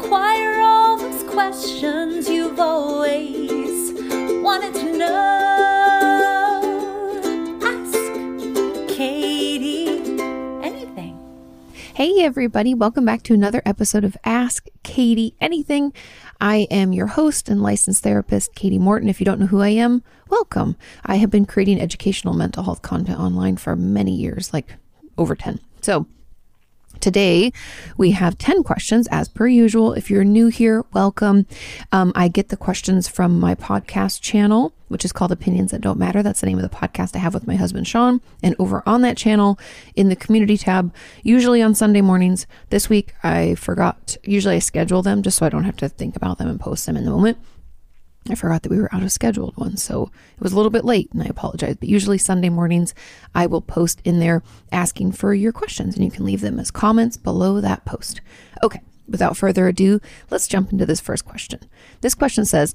inquire all those questions you've always wanted to know. Ask Kati anything. Hey, everybody, welcome back to another episode of Ask Kati Anything. I am your host and licensed therapist, Kati Morton. If you don't know who I am, welcome. I have been creating educational mental health content online for many years, like over 10. So, Today, we have 10 questions as per usual. If you're new here, welcome. Um, I get the questions from my podcast channel, which is called Opinions That Don't Matter. That's the name of the podcast I have with my husband, Sean. And over on that channel, in the community tab, usually on Sunday mornings, this week I forgot, usually I schedule them just so I don't have to think about them and post them in the moment. I forgot that we were out of scheduled ones, so it was a little bit late and I apologize. But usually Sunday mornings, I will post in there asking for your questions and you can leave them as comments below that post. Okay, without further ado, let's jump into this first question. This question says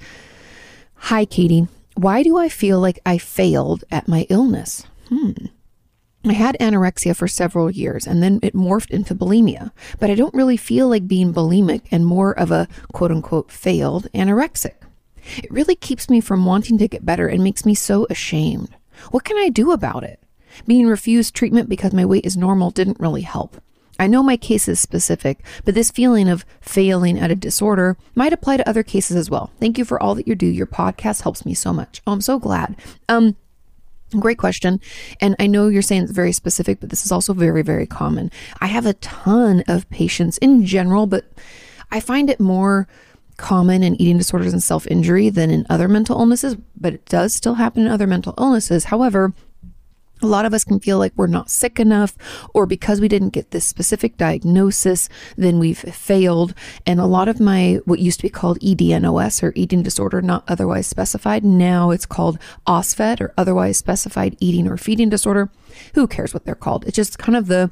Hi, Kati. Why do I feel like I failed at my illness? Hmm. I had anorexia for several years and then it morphed into bulimia, but I don't really feel like being bulimic and more of a quote unquote failed anorexic. It really keeps me from wanting to get better and makes me so ashamed. What can I do about it? Being refused treatment because my weight is normal didn't really help. I know my case is specific, but this feeling of failing at a disorder might apply to other cases as well. Thank you for all that you do. Your podcast helps me so much. Oh, I'm so glad. Um, Great question. And I know you're saying it's very specific, but this is also very, very common. I have a ton of patients in general, but I find it more common in eating disorders and self injury than in other mental illnesses, but it does still happen in other mental illnesses. However, a lot of us can feel like we're not sick enough, or because we didn't get this specific diagnosis, then we've failed. And a lot of my, what used to be called EDNOS or eating disorder not otherwise specified, now it's called OSFED or otherwise specified eating or feeding disorder. Who cares what they're called? It's just kind of the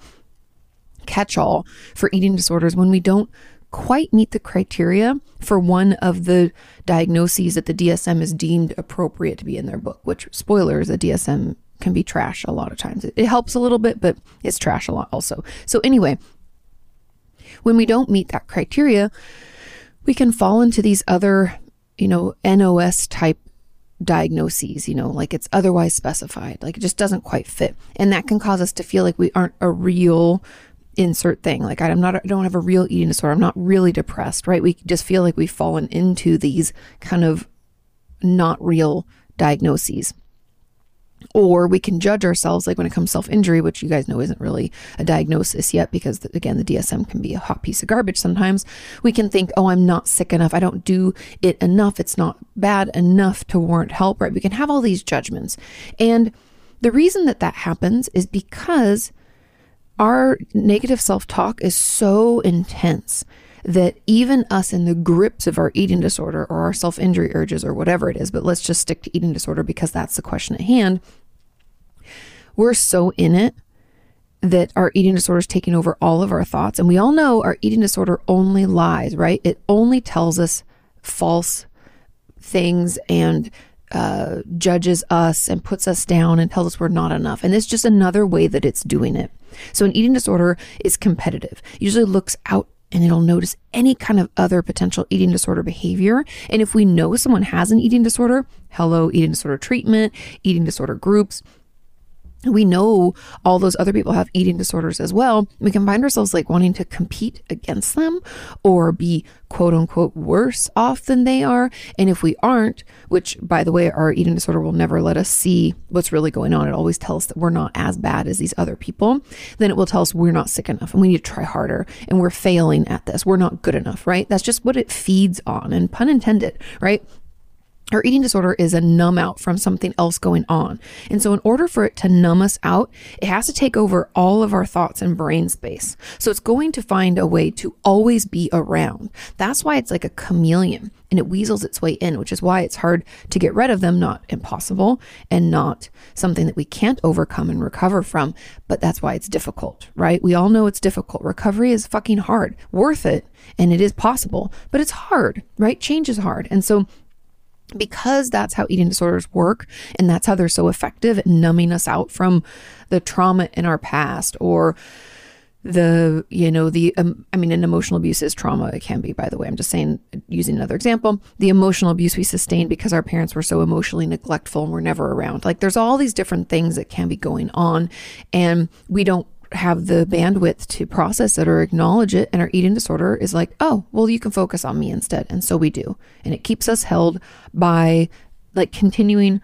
catch all for eating disorders when we don't quite meet the criteria for one of the diagnoses that the DSM is deemed appropriate to be in their book, which, spoilers, the DSM can be trash a lot of times. It, helps a little bit, but it's trash a lot also. So, anyway, when we don't meet that criteria, we can fall into these other, you know, NOS type diagnoses, you know, like it's otherwise specified, like it just doesn't quite fit. And that can cause us to feel like we aren't a real insert thing. Like I'm not, I don't have a real eating disorder. I'm not really depressed, right? We just feel like we've fallen into these kind of not real diagnoses. Or we can judge ourselves, like when it comes self injury, which you guys know isn't really a diagnosis yet, because again, the DSM can be a hot piece of garbage sometimes. We can think, oh, I'm not sick enough. I don't do it enough. It's not bad enough to warrant help, right? We can have all these judgments. And the reason that that happens is because our negative self talk is so intense that even us in the grips of our eating disorder or our self injury urges or whatever it is, but let's just stick to eating disorder because that's the question at hand. We're so in it that our eating disorder is taking over all of our thoughts. And we all know our eating disorder only lies, right? It only tells us false things and uh, judges us and puts us down and tells us we're not enough. And it's just another way that it's doing it. So an eating disorder is competitive. usually looks out and it'll notice any kind of other potential eating disorder behavior. And if we know someone has an eating disorder, hello, eating disorder treatment, eating disorder groups, we know all those other people have eating disorders as well. We can find ourselves like wanting to compete against them or be quote unquote worse off than they are. And if we aren't, which by the way, our eating disorder will never let us see what's really going on. It always tells us that we're not as bad as these other people. Then it will tell us we're not sick enough and we need to try harder and we're failing at this. We're not good enough, right? That's just what it feeds on and pun intended, right? Our eating disorder is a numb out from something else going on. And so, in order for it to numb us out, it has to take over all of our thoughts and brain space. So, it's going to find a way to always be around. That's why it's like a chameleon and it weasels its way in, which is why it's hard to get rid of them, not impossible and not something that we can't overcome and recover from. But that's why it's difficult, right? We all know it's difficult. Recovery is fucking hard, worth it, and it is possible, but it's hard, right? Change is hard. And so, because that's how eating disorders work and that's how they're so effective at numbing us out from the trauma in our past or the you know the um, i mean an emotional abuse is trauma. It can be by the way. I'm just saying using another example the emotional abuse we sustained because our parents were so emotionally neglectful and were never around. Like there's all these different things that can be going on and we don't have the bandwidth to process it or acknowledge it and our eating disorder is like oh well you can focus on me instead. And so we do. And it keeps us held by like continuing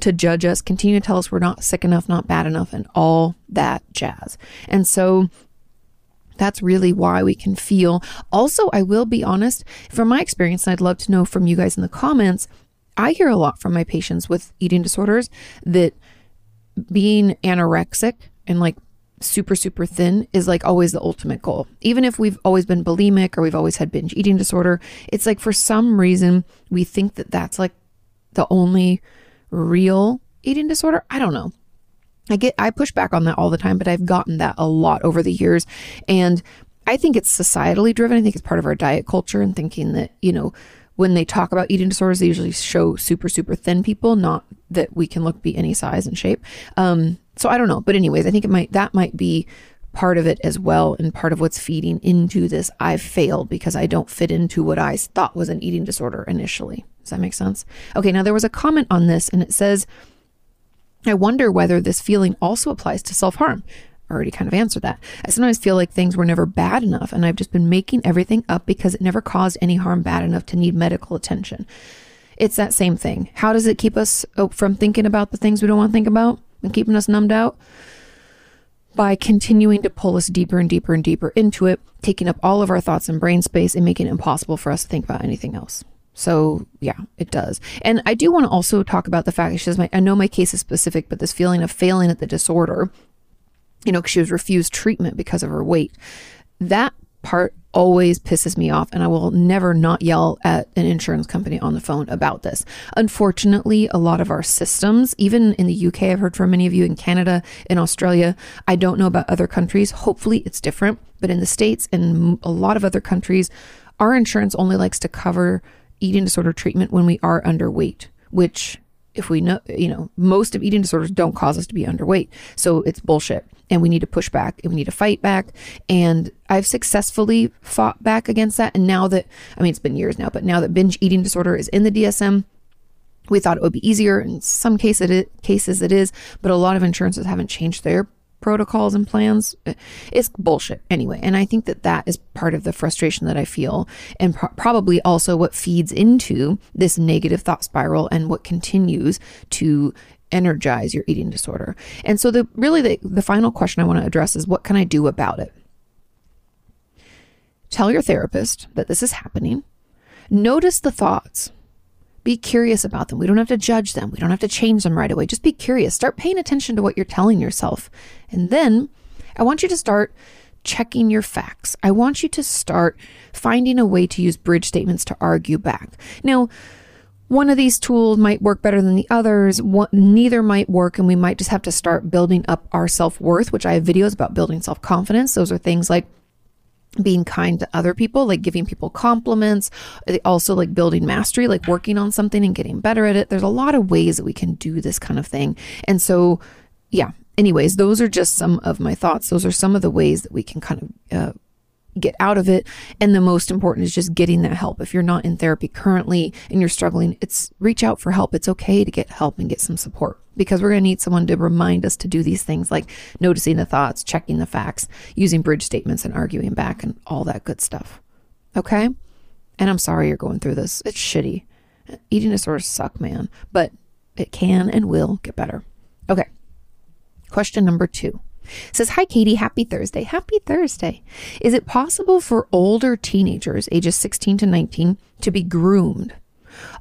to judge us continue to tell us we're not sick enough not bad enough and all that jazz. And so that's really why we can feel. Also, I will be honest, from my experience, and I'd love to know from you guys in the comments, I hear a lot from my patients with eating disorders that being anorexic and like super, super thin is like always the ultimate goal. Even if we've always been bulimic or we've always had binge eating disorder, it's like for some reason we think that that's like the only real eating disorder. I don't know. I get I push back on that all the time, but I've gotten that a lot over the years. And I think it's societally driven. I think it's part of our diet culture and thinking that, you know, when they talk about eating disorders, they usually show super, super thin people, not that we can look be any size and shape. Um, so I don't know. But anyways, I think it might that might be part of it as well and part of what's feeding into this I've failed because I don't fit into what I thought was an eating disorder initially. Does that make sense? Okay, now there was a comment on this and it says I wonder whether this feeling also applies to self harm. I already kind of answered that. I sometimes feel like things were never bad enough and I've just been making everything up because it never caused any harm bad enough to need medical attention. It's that same thing. How does it keep us oh, from thinking about the things we don't want to think about and keeping us numbed out? By continuing to pull us deeper and deeper and deeper into it, taking up all of our thoughts and brain space and making it impossible for us to think about anything else. So yeah, it does. And I do want to also talk about the fact that she says, my, I know my case is specific, but this feeling of failing at the disorder, you know, because she was refused treatment because of her weight. That part always pisses me off and I will never not yell at an insurance company on the phone about this. Unfortunately, a lot of our systems, even in the UK, I've heard from many of you in Canada, in Australia, I don't know about other countries. Hopefully it's different, but in the States and a lot of other countries, our insurance only likes to cover eating disorder treatment when we are underweight, which if we know, you know, most of eating disorders don't cause us to be underweight. So it's bullshit. And we need to push back and we need to fight back. And I've successfully fought back against that. And now that, I mean, it's been years now, but now that binge eating disorder is in the DSM, we thought it would be easier. In some case it, cases it is, but a lot of insurances haven't changed their protocols and plans it's bullshit anyway and i think that that is part of the frustration that i feel and pro- probably also what feeds into this negative thought spiral and what continues to energize your eating disorder and so the really the, the final question i want to address is what can i do about it tell your therapist that this is happening notice the thoughts be curious about them. We don't have to judge them. We don't have to change them right away. Just be curious. Start paying attention to what you're telling yourself. And then I want you to start checking your facts. I want you to start finding a way to use bridge statements to argue back. Now, one of these tools might work better than the others. One, neither might work, and we might just have to start building up our self worth, which I have videos about building self confidence. Those are things like being kind to other people, like giving people compliments, also like building mastery, like working on something and getting better at it. There's a lot of ways that we can do this kind of thing. And so, yeah, anyways, those are just some of my thoughts. Those are some of the ways that we can kind of uh, get out of it. And the most important is just getting that help. If you're not in therapy currently and you're struggling, it's reach out for help. It's okay to get help and get some support because we're going to need someone to remind us to do these things like noticing the thoughts, checking the facts, using bridge statements and arguing back and all that good stuff. Okay? And I'm sorry you're going through this. It's shitty. Eating disorders suck, man, but it can and will get better. Okay. Question number two says, Hi, Kati. Happy Thursday. Happy Thursday. Is it possible for older teenagers, ages 16 to 19, to be groomed?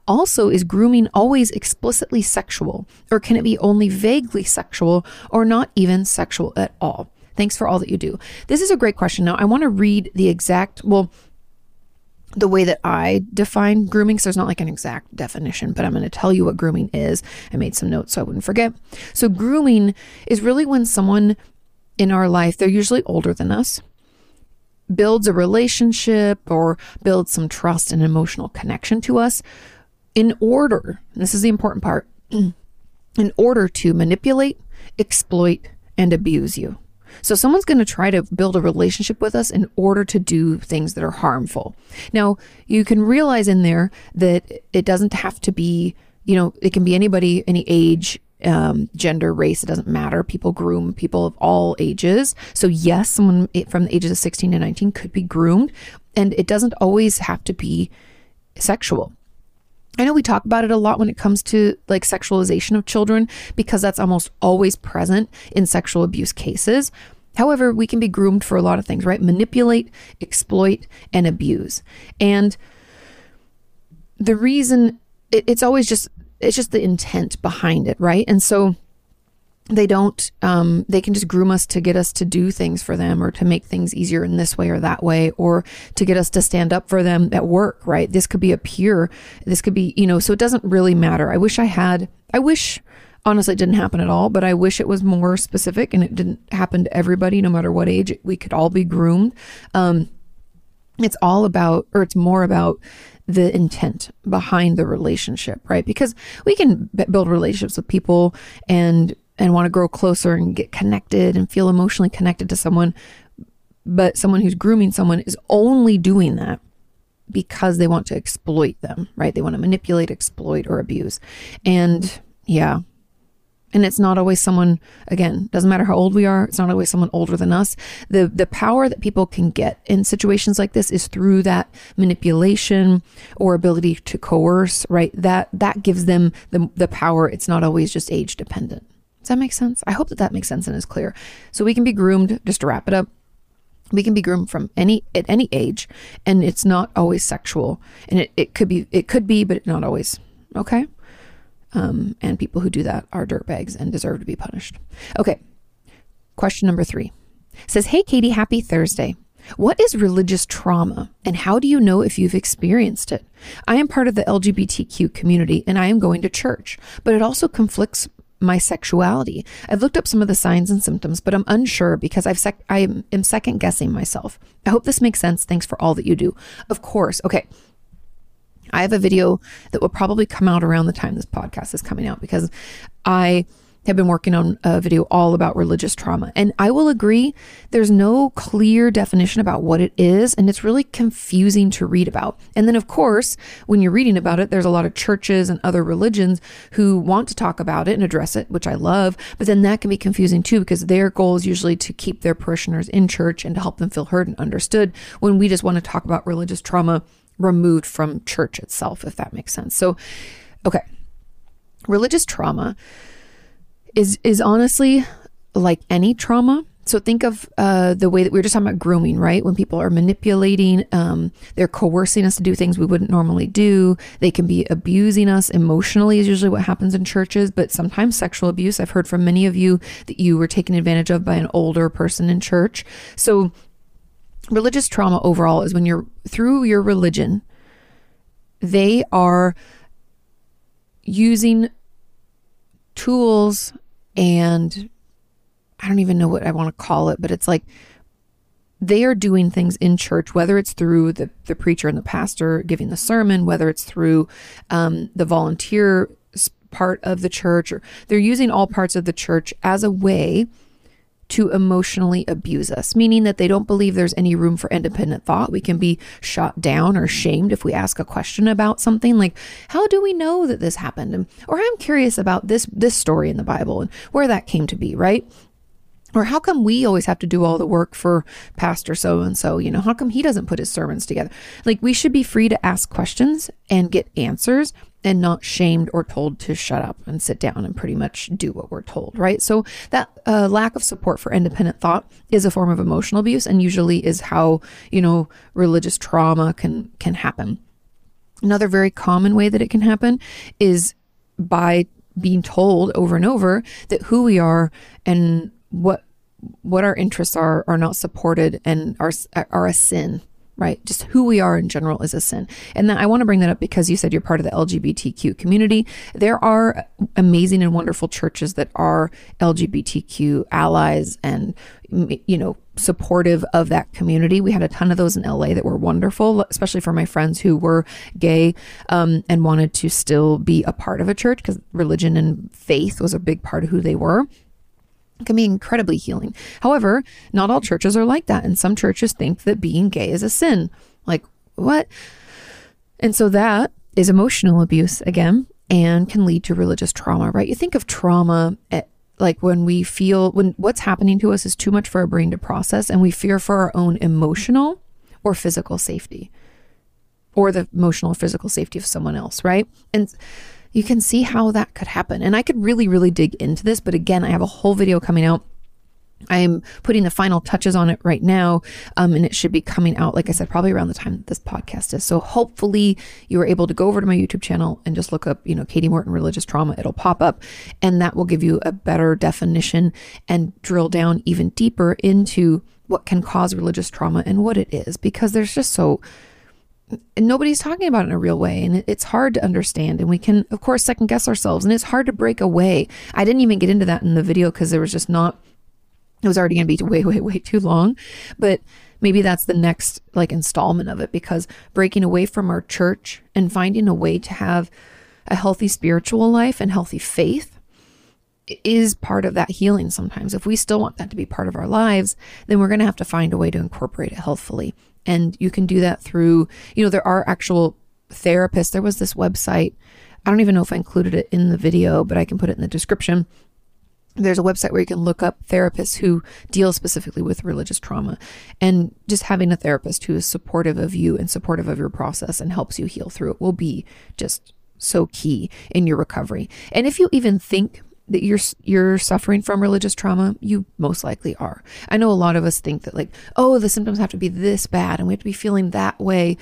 Also, is grooming always explicitly sexual, or can it be only vaguely sexual or not even sexual at all? Thanks for all that you do. This is a great question. Now, I want to read the exact, well, the way that I define grooming. So there's not like an exact definition, but I'm going to tell you what grooming is. I made some notes so I wouldn't forget. So, grooming is really when someone in our life, they're usually older than us, builds a relationship or builds some trust and emotional connection to us in order, this is the important part, in order to manipulate, exploit, and abuse you. So someone's going to try to build a relationship with us in order to do things that are harmful. Now, you can realize in there that it doesn't have to be, you know, it can be anybody, any age, um, gender, race, it doesn't matter. People groom people of all ages. So, yes, someone from the ages of 16 to 19 could be groomed, and it doesn't always have to be sexual. I know we talk about it a lot when it comes to like sexualization of children because that's almost always present in sexual abuse cases. However, we can be groomed for a lot of things, right? Manipulate, exploit, and abuse. And the reason it, it's always just it's just the intent behind it, right? And so they don't um, they can just groom us to get us to do things for them or to make things easier in this way or that way or to get us to stand up for them at work right? This could be a peer. This could be you know so it doesn't really matter. I wish i had i wish honestly it didn't happen at all but i wish it was more specific and it didn't happen to everybody no matter what age we could all be groomed. Um, it's all about or it's more about the intent behind the relationship right because we can b- build relationships with people and and want to grow closer and get connected and feel emotionally connected to someone. But someone who's grooming someone is only doing that because they want to exploit them, right? They want to manipulate, exploit, or abuse. And yeah. And it's not always someone, again, doesn't matter how old we are, it's not always someone older than us. The the power that people can get in situations like this is through that manipulation or ability to coerce, right? That that gives them the the power. It's not always just age dependent. Does that make sense? I hope that that makes sense and is clear. So we can be groomed, just to wrap it up, we can be groomed from any at any age and it's not always sexual and it, it could be it could be but not always okay um, and people who do that are dirtbags and deserve to be punished okay question number three says hey kati happy thursday what is religious trauma and how do you know if you've experienced it? I am part of the LGBTQ community and I am going to church, but it also conflicts my sexuality. I've looked up some of the signs and symptoms, but I'm unsure because I've sec- I am, am second guessing myself. I hope this makes sense. Thanks for all that you do. Of course. Okay. I have a video that will probably come out around the time this podcast is coming out because I have been working on a video all about religious trauma. And I will agree, there's no clear definition about what it is, and it's really confusing to read about. And then, of course, when you're reading about it, there's a lot of churches and other religions who want to talk about it and address it, which I love. But then that can be confusing too, because their goal is usually to keep their parishioners in church and to help them feel heard and understood when we just want to talk about religious trauma removed from church itself, if that makes sense. So, okay. Religious trauma is is honestly like any trauma. So think of uh, the way that we were just talking about grooming, right? When people are manipulating, um, they're coercing us to do things we wouldn't normally do. They can be abusing us emotionally, is usually what happens in churches, but sometimes sexual abuse. I've heard from many of you that you were taken advantage of by an older person in church. So religious trauma overall is when you're through your religion, they are using tools and I don't even know what I want to call it, but it's like they are doing things in church, whether it's through the, the preacher and the pastor giving the sermon, whether it's through um, the volunteer part of the church, or they're using all parts of the church as a way to emotionally abuse us, meaning that they don't believe there's any room for independent thought. We can be shot down or shamed if we ask a question about something like, how do we know that this happened? And, or I'm curious about this, this story in the Bible and where that came to be, right? Or how come we always have to do all the work for Pastor so and so? You know, how come he doesn't put his sermons together? Like, we should be free to ask questions and get answers and not shamed or told to shut up and sit down and pretty much do what we're told, right? So, that uh, lack of support for independent thought is a form of emotional abuse and usually is how, you know, religious trauma can, can happen. Another very common way that it can happen is by being told over and over that who we are and what what our interests are are not supported and are are a sin right? Just who we are in general is a sin. And that i want to bring that up because you said you're part of the lgbtq community. There are amazing and wonderful churches that are lgbtq allies and you know supportive of that community. We had a ton of those in la that were wonderful especially for my friends who were gay um, and wanted to still be a part of a church because religion and faith was a big part of who they were can be incredibly healing. However, not all churches are like that. And some churches think that being gay is a sin. Like, what? And so that is emotional abuse again and can lead to religious trauma, right? You think of trauma at, like when we feel when what's happening to us is too much for our brain to process and we fear for our own emotional or physical safety or the emotional or physical safety of someone else, right? And you can see how that could happen. And I could really, really dig into this, but again, I have a whole video coming out I am putting the final touches on it right now, um, and it should be coming out, like I said, probably around the time this podcast is. So hopefully you are able to go over to my YouTube channel and just look up, you know, Kati Morton religious trauma. It'll pop up, and that will give you a better definition and drill down even deeper into what can cause religious trauma and what it is, because there's just so nobody's talking about it in a real way and it's hard to understand and we can of course second guess ourselves and it's hard to break away i didn't even get into that in the video because there was just not it was already going to be way, way, way too long. But maybe that's the next like installment of it because breaking away from our church and finding a way to have a healthy spiritual life and healthy faith is part of that healing sometimes. If we still want that to be part of our lives, then we're going to have to find a way to incorporate it healthfully. And you can do that through, you know, there are actual therapists. There was this website. I don't even know if I included it in the video, but I can put it in the description there's a website where you can look up therapists who deal specifically with religious trauma and just having a therapist who is supportive of you and supportive of your process and helps you heal through it will be just so key in your recovery. And if you even think that you're you're suffering from religious trauma, you most likely are. I know a lot of us think that like, oh, the symptoms have to be this bad and we have to be feeling that way.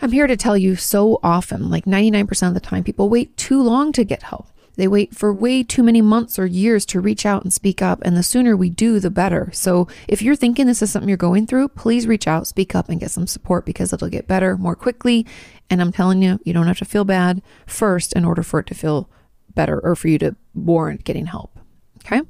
I'm here to tell you so often, like 99% of the time people wait too long to get help. They wait for way too many months or years to reach out and speak up, and the sooner we do, the better. So, if you're thinking this is something you're going through, please reach out, speak up, and get some support because it'll get better more quickly. And I'm telling you, you don't have to feel bad first in order for it to feel better or for you to warrant getting help. Okay?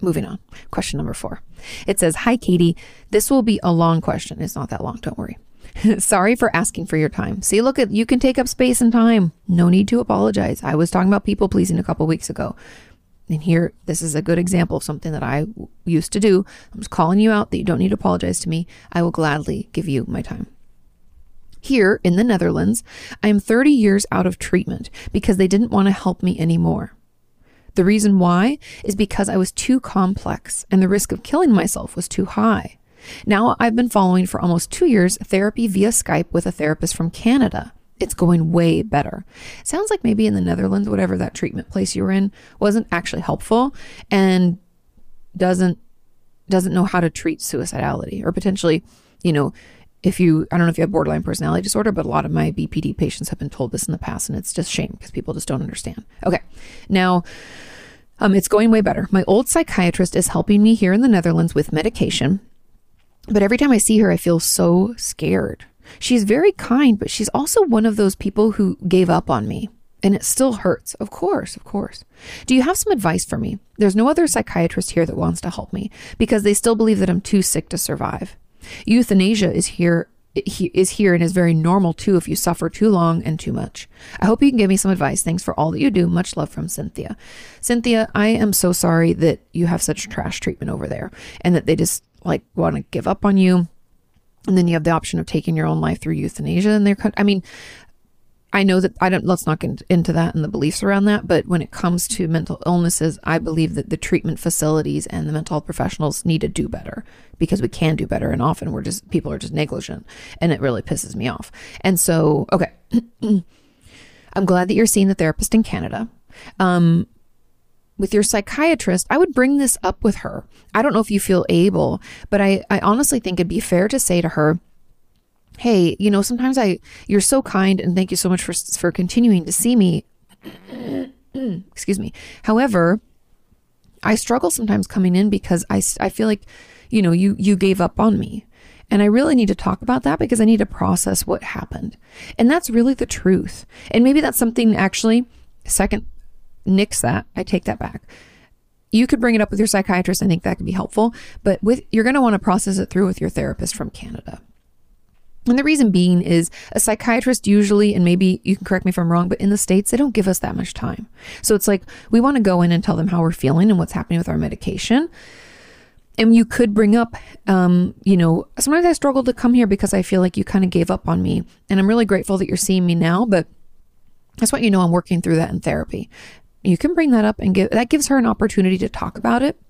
Moving on. Question number four. It says, Hi, Kati. This will be a long question. It's not that long, don't worry. Sorry for asking for your time. See, look at you can take up space and time. No need to apologize. I was talking about people pleasing a couple weeks ago. And here, this is a good example of something that I used to do. I'm just calling you out that you don't need to apologize to me. I will gladly give you my time. Here in the Netherlands, I am 30 years out of treatment because they didn't want to help me anymore. The reason why is because I was too complex and the risk of killing myself was too high. Now I've been following for almost two years therapy via Skype with a therapist from Canada. It's going way better. Sounds like maybe in the Netherlands, whatever that treatment place you were in wasn't actually helpful and doesn't doesn't know how to treat suicidality or potentially, you know, if you I don't know if you have borderline personality disorder, but a lot of my BPD patients have been told this in the past and it's just shame because people just don't understand. Okay. Now um, it's going way better. My old psychiatrist is helping me here in the Netherlands with medication but every time I see her, I feel so scared. She's very kind, but she's also one of those people who gave up on me. And it still hurts. Of course, of course. Do you have some advice for me? There's no other psychiatrist here that wants to help me because they still believe that I'm too sick to survive. Euthanasia is here is here and is very normal too if you suffer too long and too much. I hope you can give me some advice. Thanks for all that you do. Much love from Cynthia. Cynthia, I am so sorry that you have such trash treatment over there and that they just like want to give up on you. And then you have the option of taking your own life through euthanasia. in their country. I mean, I know that I don't, let's not get into that and the beliefs around that. But when it comes to mental illnesses, I believe that the treatment facilities and the mental health professionals need to do better because we can do better. And often we're just, people are just negligent and it really pisses me off. And so, okay. I'm glad that you're seeing the therapist in Canada. Um, with your psychiatrist, I would bring this up with her. I don't know if you feel able, but I, I honestly think it'd be fair to say to her, Hey, you know, sometimes I, you're so kind and thank you so much for, for continuing to see me. Excuse me. However, I struggle sometimes coming in because I, I feel like, you know, you, you gave up on me. And I really need to talk about that because I need to process what happened. And that's really the truth. And maybe that's something actually, second nix that. I take that back. You could bring it up with your psychiatrist. I think that could be helpful, but with you're going to want to process it through with your therapist from Canada. And the reason being is a psychiatrist usually, and maybe you can correct me if I'm wrong, but in the States, they don't give us that much time. So it's like we want to go in and tell them how we're feeling and what's happening with our medication. And you could bring up, um, you know, sometimes I struggle to come here because I feel like you kind of gave up on me. And I'm really grateful that you're seeing me now, but that's what you know I'm working through that in therapy. You can bring that up and give that gives her an opportunity to talk about it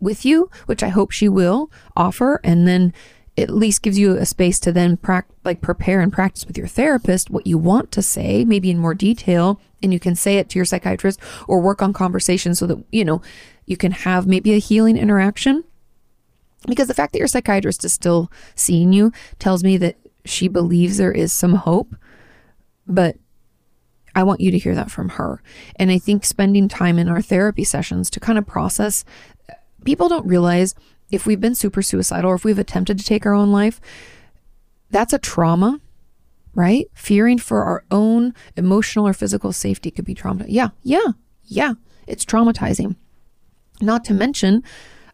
with you, which I hope she will offer. And then at least gives you a space to then prac- like prepare and practice with your therapist what you want to say, maybe in more detail, and you can say it to your psychiatrist or work on conversations so that you know you can have maybe a healing interaction. Because the fact that your psychiatrist is still seeing you tells me that she believes there is some hope, but I want you to hear that from her. And I think spending time in our therapy sessions to kind of process people don't realize if we've been super suicidal or if we've attempted to take our own life, that's a trauma, right? Fearing for our own emotional or physical safety could be trauma. Yeah, yeah, yeah. It's traumatizing. Not to mention,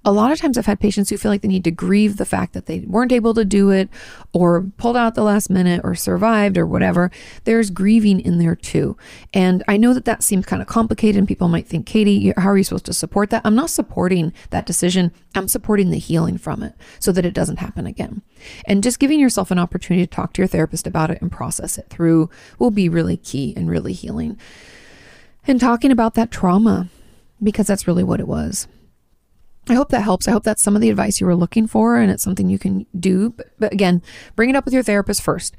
a lot of times I've had patients who feel like they need to grieve the fact that they weren't able to do it or pulled out the last minute or survived or whatever. There's grieving in there too. And I know that that seems kind of complicated and people might think, Kati, how are you supposed to support that? I'm not supporting that decision. I'm supporting the healing from it so that it doesn't happen again. And just giving yourself an opportunity to talk to your therapist about it and process it through will be really key and really healing. And talking about that trauma because that's really what it was. I hope that helps. I hope that's some of the advice you were looking for and it's something you can do. But, again, bring it up with your therapist first.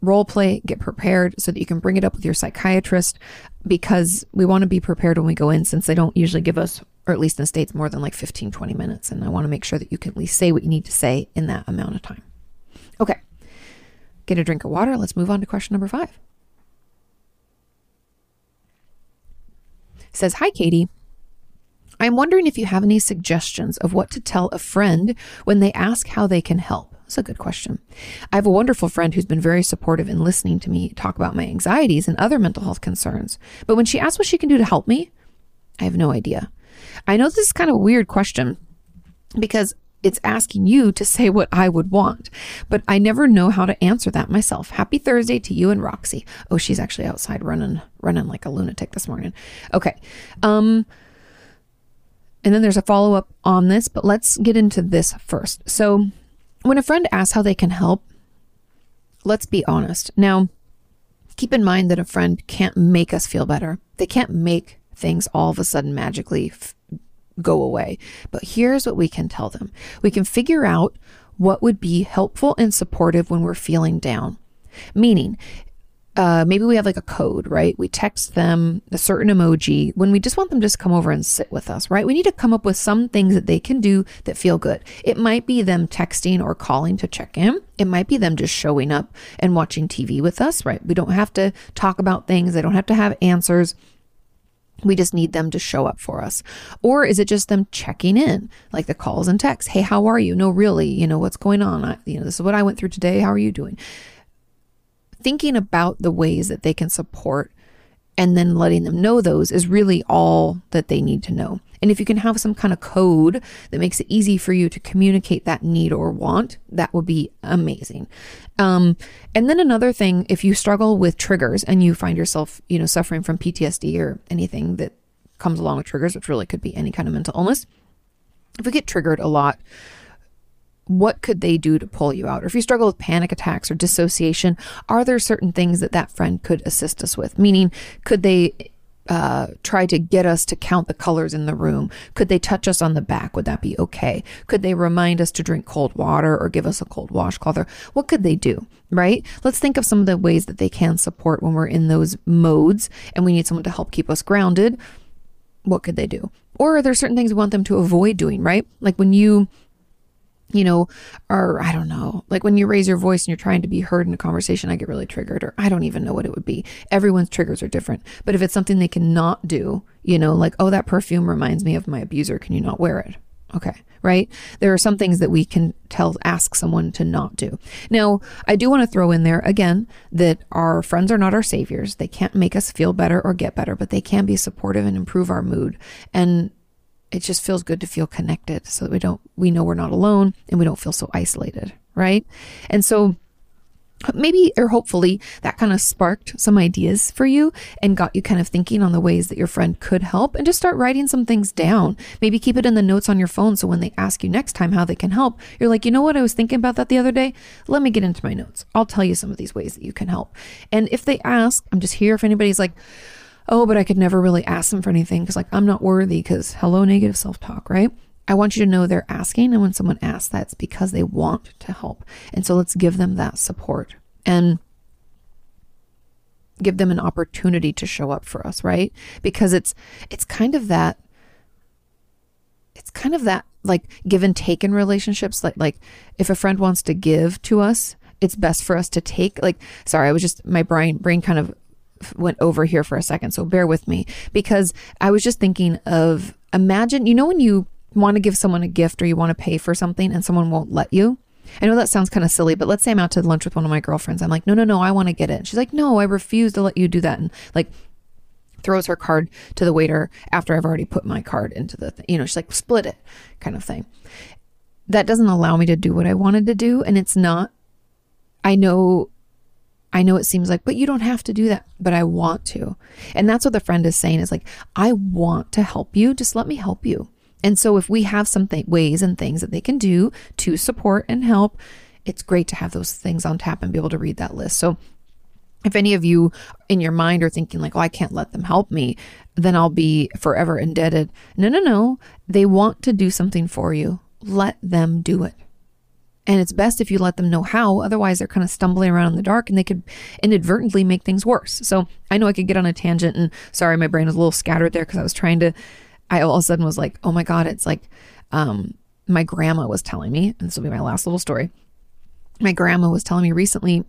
Role play, get prepared so that you can bring it up with your psychiatrist because we want to be prepared when we go in since they don't usually give us, or at least in States, more than like 15, 20 minutes. And I want to make sure that you can at least say what you need to say in that amount of time. Okay. Get a drink of water. Let's move on to question number five. It says, Hi, Kati. I'm wondering if you have any suggestions of what to tell a friend when they ask how they can help. That's a good question. I have a wonderful friend who's been very supportive in listening to me talk about my anxieties and other mental health concerns. But when she asks what she can do to help me, I have no idea. I know this is kind of a weird question because it's asking you to say what I would want, but I never know how to answer that myself. Happy Thursday to you and Roxy. Oh, she's actually outside running running like a lunatic this morning. Okay. Um and then there's a follow up on this, but let's get into this first. So, when a friend asks how they can help, let's be honest. Now, keep in mind that a friend can't make us feel better. They can't make things all of a sudden magically f- go away. But here's what we can tell them we can figure out what would be helpful and supportive when we're feeling down. Meaning, uh, maybe we have like a code, right? We text them a certain emoji when we just want them to just come over and sit with us, right? We need to come up with some things that they can do that feel good. It might be them texting or calling to check in. It might be them just showing up and watching TV with us, right? We don't have to talk about things. They don't have to have answers. We just need them to show up for us. Or is it just them checking in, like the calls and texts? Hey, how are you? No, really, you know, what's going on? I, you know, this is what I went through today. How are you doing? Thinking about the ways that they can support and then letting them know those is really all that they need to know. And if you can have some kind of code that makes it easy for you to communicate that need or want, that would be amazing. Um, and then another thing, if you struggle with triggers and you find yourself, you know, suffering from PTSD or anything that comes along with triggers, which really could be any kind of mental illness, if we get triggered a lot, what could they do to pull you out? Or if you struggle with panic attacks or dissociation, are there certain things that that friend could assist us with? Meaning, could they uh, try to get us to count the colors in the room? Could they touch us on the back? Would that be okay? Could they remind us to drink cold water or give us a cold washcloth? Or what could they do? Right? Let's think of some of the ways that they can support when we're in those modes and we need someone to help keep us grounded. What could they do? Or are there certain things we want them to avoid doing, right? Like when you you know, or I don't know, like when you raise your voice and you're trying to be heard in a conversation, I get really triggered, or I don't even know what it would be. Everyone's triggers are different. But if it's something they cannot do, you know, like, oh, that perfume reminds me of my abuser, can you not wear it? Okay, right? There are some things that we can tell, ask someone to not do. Now, I do want to throw in there again that our friends are not our saviors. They can't make us feel better or get better, but they can be supportive and improve our mood. And it just feels good to feel connected so that we don't we know we're not alone and we don't feel so isolated right and so maybe or hopefully that kind of sparked some ideas for you and got you kind of thinking on the ways that your friend could help and just start writing some things down. Maybe keep it in the notes on your phone so when they ask you next time how they can help, you're like, you know what, I was thinking about that the other day. Let me get into my notes. I'll tell you some of these ways that you can help. And if they ask, I'm just here if anybody's like, oh, but I could never really ask them for anything because like I'm not worthy because hello, negative self talk, right? I want you to know they're asking. And when someone asks that, it's because they want to help. And so let's give them that support and give them an opportunity to show up for us, right? Because it's it's kind of that it's kind of that like give and take in relationships like like if a friend wants to give to us, it's best for us to take like sorry, I was just my brain brain kind of went over here for a second, so bear with me because I was just thinking of imagine, you know when you want to give someone a gift or you want to pay for something and someone won't let you. I know that sounds kind of silly, but let's say I'm out to lunch with one of my girlfriends. I'm like, no, no, no, I want to get it. she's like, no, I refuse to let you do that. And like, throws her card to the waiter after I've already put my card into the, th- you know, she's like, split it kind of thing. That doesn't allow me to do what I wanted to do. And it's not, I know, I know it seems like, but you don't have to do that, but I want to. And that's what the friend is saying is like, I want to help you. Just let me help you. And so if we have some th- ways and things that they can do to support and help, it's great to have those things on tap and be able to read that list. So if any of you in your mind are thinking like, oh, I can't let them help me, then I'll be forever indebted. No, no, no. They want to do something for you. Let them do it. And it's best if you let them know how. Otherwise, they're kind of stumbling around in the dark and they could inadvertently make things worse. So I know I could get on a tangent and sorry, my brain was a little scattered there because I was trying to I all of a sudden was like, oh my God, it's like um, my grandma was telling me, and this will be my last little story. My grandma was telling me recently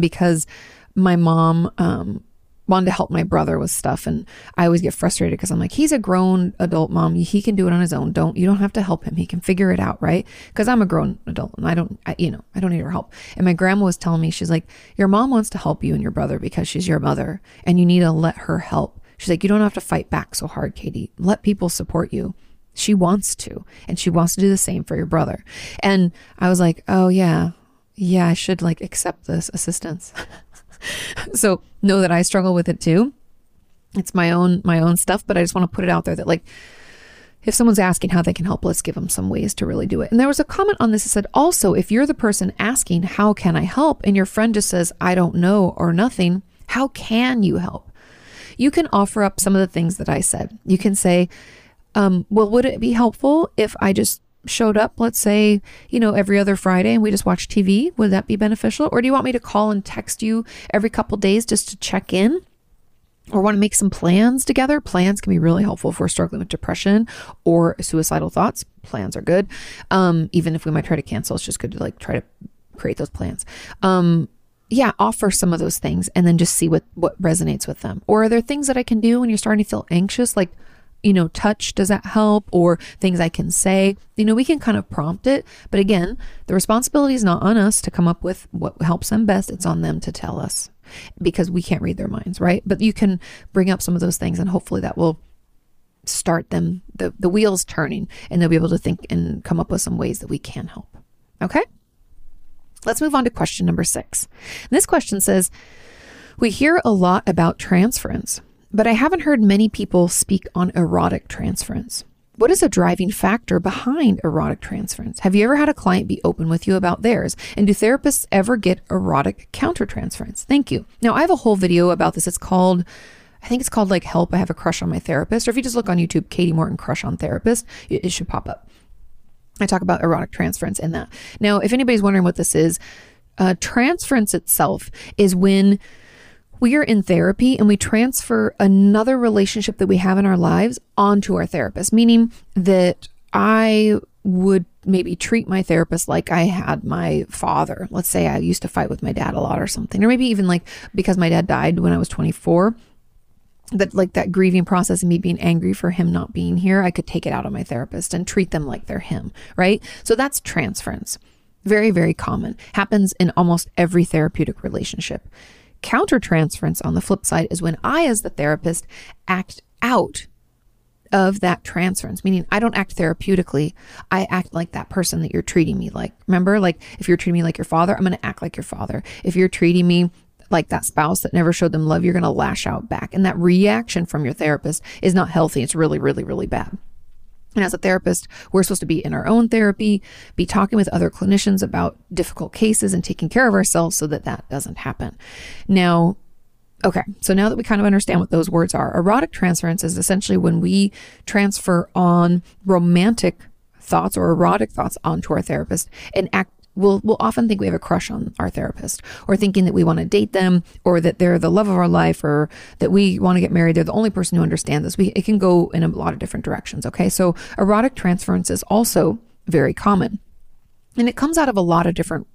because my mom um, wanted to help my brother with stuff. And I always get frustrated because I'm like, he's a grown adult mom. He can do it on his own. Don't, you don't have to help him. He can figure it out. Right. Cause I'm a grown adult and I don't, I, you know, I don't need her help. And my grandma was telling me, she's like, your mom wants to help you and your brother because she's your mother and you need to let her help. She's like, you don't have to fight back so hard, Kati. Let people support you. She wants to, and she wants to do the same for your brother. And I was like, oh, yeah, yeah, I should like accept this assistance. so know that I struggle with it too. It's my own my own stuff, but I just want to put it out there that like if someone's asking how they can help, let's give them some ways to really do it. And there was a comment on this that said, also, if you're the person asking, how can I help? And your friend just says, I don't know or nothing, how can you help? you can offer up some of the things that I said. You can say, um, well, would it be helpful if I just showed up, let's say, you know, every other Friday and we just watch TV? Would that be beneficial? Or do you want me to call and text you every couple days just to check in? Or want to make some plans together? Plans can be really helpful if we're struggling with depression or suicidal thoughts. Plans are good. Um, even if we might try to cancel, it's just good to like try to create those plans. Um, yeah, offer some of those things and then just see what what resonates with them. Or are there things that I can do when you're starting to feel anxious like you know, touch, does that help? Or things I can say. You know, we can kind of prompt it. But again, the responsibility is not on us to come up with what helps them best. It's on them to tell us because we can't read their minds, right? But you can bring up some of those things and hopefully that will start them, the, the wheels turning, and they'll be able to think and come up with some ways that we can help. Okay? Let's move on to question number six. This question says We hear a lot about transference, but I haven't heard many people speak on erotic transference. What is a driving factor behind erotic transference? Have you ever had a client be open with you about theirs? And do therapists ever get erotic countertransference? Thank you. Now, I have a whole video about this. It's called, I think it's called like Help, I Have a Crush on My Therapist. Or if you just look on YouTube, Kati Morton Crush on Therapist, it, should pop up. I talk about erotic transference in that. Now, if anybody's wondering what this is, uh, transference itself is when we are in therapy and we transfer another relationship that we have in our lives onto our therapist, meaning that I would maybe treat my therapist like I had my father. Let's say I used to fight with my dad a lot or something, or maybe even like because my dad died when I was 24 that like that grieving process and me being angry for him not being here, I could take it out on my therapist and treat them like they're him, right? So that's transference. Very, very common. Happens in almost every therapeutic relationship. Countertransference on the flip side is when I, as the therapist, act out of that transference, meaning I don't act therapeutically. I act like that person that you're treating me like. Remember, like if you're treating me like your father, I'm going to act like your father. If you're treating me like that spouse that never showed them love, you're going to lash out back. And that reaction from your therapist is not healthy. It's really, really, really bad. And as a therapist, we're supposed to be in our own therapy, be talking with other clinicians about difficult cases and taking care of ourselves so that that doesn't happen. Now, Okay, so now that we kind of understand what those words are, erotic transference is essentially when we transfer on romantic thoughts or erotic thoughts onto our therapist and act we'll we'll often think we have a crush on our therapist or thinking that we want to date them or that they're the love of our life or that we want to get married they're the only person who understands this we it can go in a lot of different directions okay so erotic transference is also very common and it comes out of a lot of different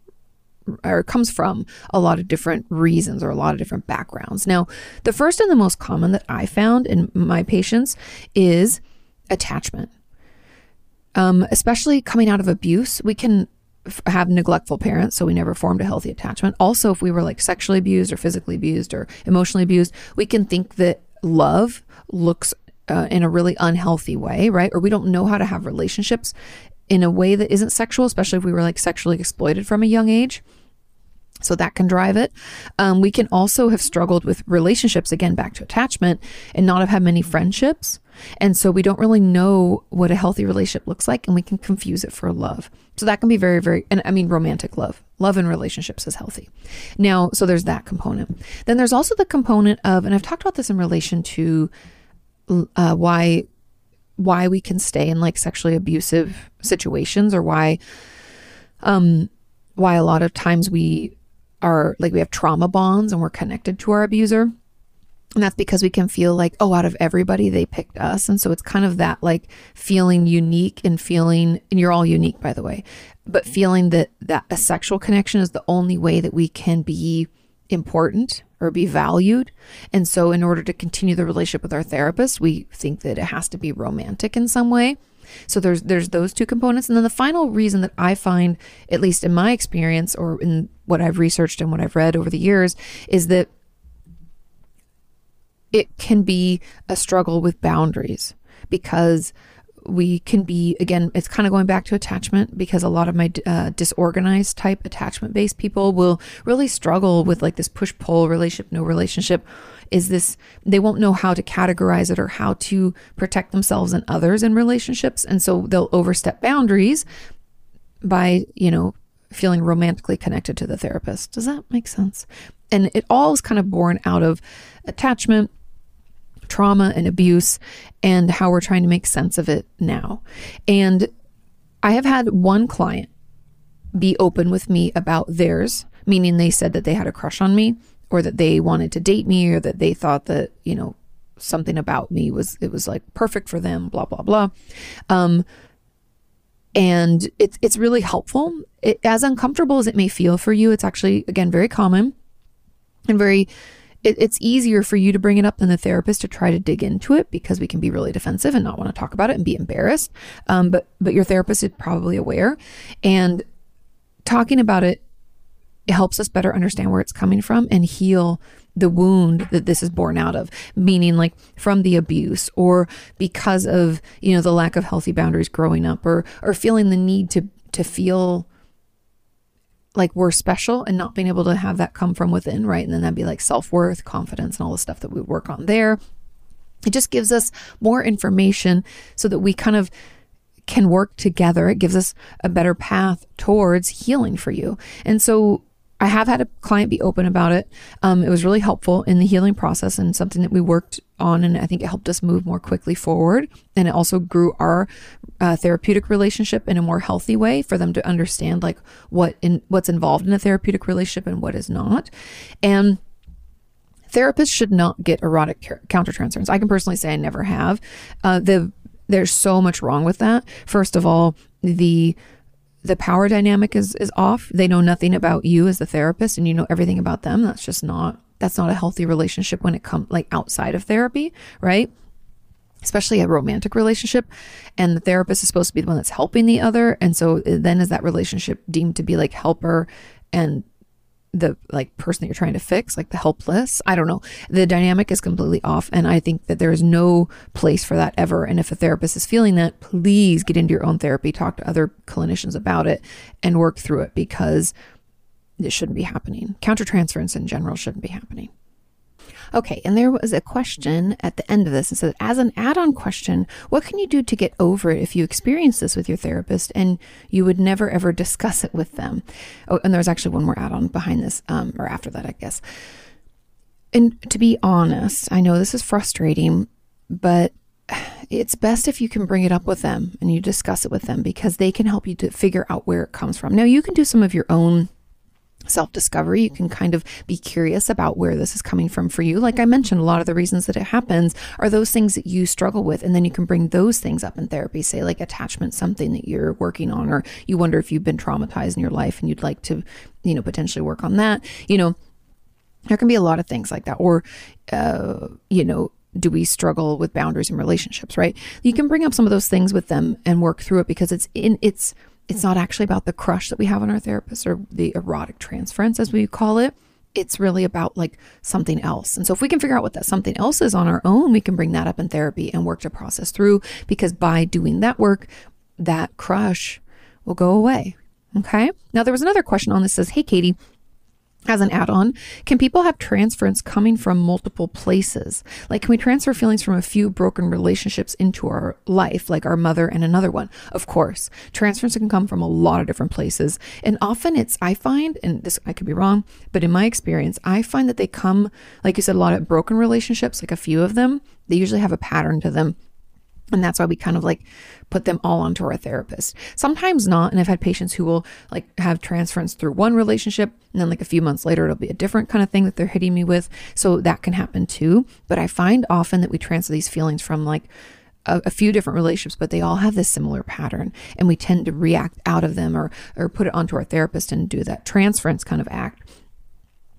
or comes from a lot of different reasons or a lot of different backgrounds. Now, the first and the most common that I found in my patients is attachment. Um, especially coming out of abuse, we can have neglectful parents, so we never formed a healthy attachment. Also, if we were like sexually abused or physically abused or emotionally abused, we can think that love looks uh, in a really unhealthy way, right? Or we don't know how to have relationships in a way that isn't sexual, especially if we were like sexually exploited from a young age. So that can drive it. Um, we can also have struggled with relationships, again, back to attachment, and not have had many friendships. And so we don't really know what a healthy relationship looks like, and we can confuse it for love. So that can be very, very, and I mean, romantic love. Love in relationships is healthy. Now, so there's that component. Then there's also the component of, and I've talked about this in relation to uh, why why we can stay in like sexually abusive situations or why um why a lot of times we are like we have trauma bonds and we're connected to our abuser. And that's because we can feel like, oh, out of everybody, they picked us. And so it's kind of that like feeling unique and feeling, and you're all unique, by the way, but feeling that that a sexual connection is the only way that we can be important or be valued. And so, in order to continue the relationship with our therapist, we think that it has to be romantic in some way. So there's there's those two components, and then the final reason that I find, at least in my experience or in what I've researched and what I've read over the years, is that it can be a struggle with boundaries because we can be again it's kind of going back to attachment because a lot of my uh, disorganized type attachment based people will really struggle with like this push pull relationship no relationship is this they won't know how to categorize it or how to protect themselves and others in relationships. And so they'll overstep boundaries by you know feeling romantically connected to the therapist. Does that make sense? And it all is kind of born out of attachment trauma and abuse and how we're trying to make sense of it now and i have had one client be open with me about theirs meaning they said that they had a crush on me or that they wanted to date me or that they thought that, you know, something about me was it was like perfect for them, blah blah blah. Um and it's it's really helpful. It, as uncomfortable as it may feel for you, it's actually again very common and very it, it's easier for you to bring it up than the therapist to try to dig into it because we can be really defensive and not want to talk about it and be embarrassed. Um, but but your therapist is probably aware, and talking about it it helps us better understand where it's coming from and heal the wound that this is born out of meaning like from the abuse or because of you know the lack of healthy boundaries growing up or or feeling the need to to feel like we're special and not being able to have that come from within right and then that'd be like self-worth confidence and all the stuff that we work on there it just gives us more information so that we kind of can work together. It gives us a better path towards healing for you. And so I have had a client be open about it. Um, it was really helpful in the healing process and something that we worked on, and I think it helped us move more quickly forward. And it also grew our uh, therapeutic relationship in a more healthy way for them to understand like what in what's involved in a therapeutic relationship and what is not. And therapists should not get erotic countertransference. I can personally say I never have. Uh, the there's so much wrong with that. First of all, the the power dynamic is is off. They know nothing about you as the therapist and you know everything about them. That's just not that's not a healthy relationship when it comes like outside of therapy, right? Especially a romantic relationship and the therapist is supposed to be the one that's helping the other and so eh, then is that relationship deemed to be like helper and the like person that you're trying to fix, like the helpless. I don't know. The dynamic is completely off. And I think that there is no place for that ever. And if a therapist is feeling that, please get into your own therapy, talk to other clinicians about it and work through it because it shouldn't be happening. Countertransference in general shouldn't be happening. Okay, and there was a question at the end of this. It said, as an add on question, what can you do to get over it if you experience this with your therapist and you would never ever discuss it with them? Oh, and there's actually one more add on behind this, um, or after that, I guess. And to be honest, I know this is frustrating, but it's best if you can bring it up with them and you discuss it with them because they can help you to figure out where it comes from. Now, you can do some of your own self discovery. You can kind of be curious about where this is coming from for you. Like I mentioned, a lot of the reasons that it happens are those things that you struggle with. And then you can bring those things up in therapy, say like attachment, something that you're working on, or you wonder if you've been traumatized in your life and you'd like to, you know, potentially work on that. You know, there can be a lot of things like that. Or, uh, you know, do we struggle with boundaries in relationships, right? You can bring up some of those things with them and work through it because it's in, it's, it's not actually about the crush that we have on our therapist or the erotic transference, as we call it. It's really about like something else. And so, if we can figure out what that something else is on our own, we can bring that up in therapy and work to process through because by doing that work, that crush will go away. Okay. Now, there was another question on this says, Hey, Kati, as an add on, can people have transference coming from multiple places? Like, can we transfer feelings from a few broken relationships into our life, like our mother and another one? Of course, transference can come from a lot of different places. And often it's, I find, and this, I could be wrong, but in my experience, I find that they come, like you said, a lot of broken relationships, like a few of them, they usually have a pattern to them and that's why we kind of like put them all onto our therapist. Sometimes not. And I've had patients who will like have transference through one relationship and then like a few months later, it'll be a different kind of thing that they're hitting me with. So that can happen too. But I find often that we transfer these feelings from like a, a, few different relationships, but they all have this similar pattern. And we tend to react out of them or, or put it onto our therapist and do that transference kind of act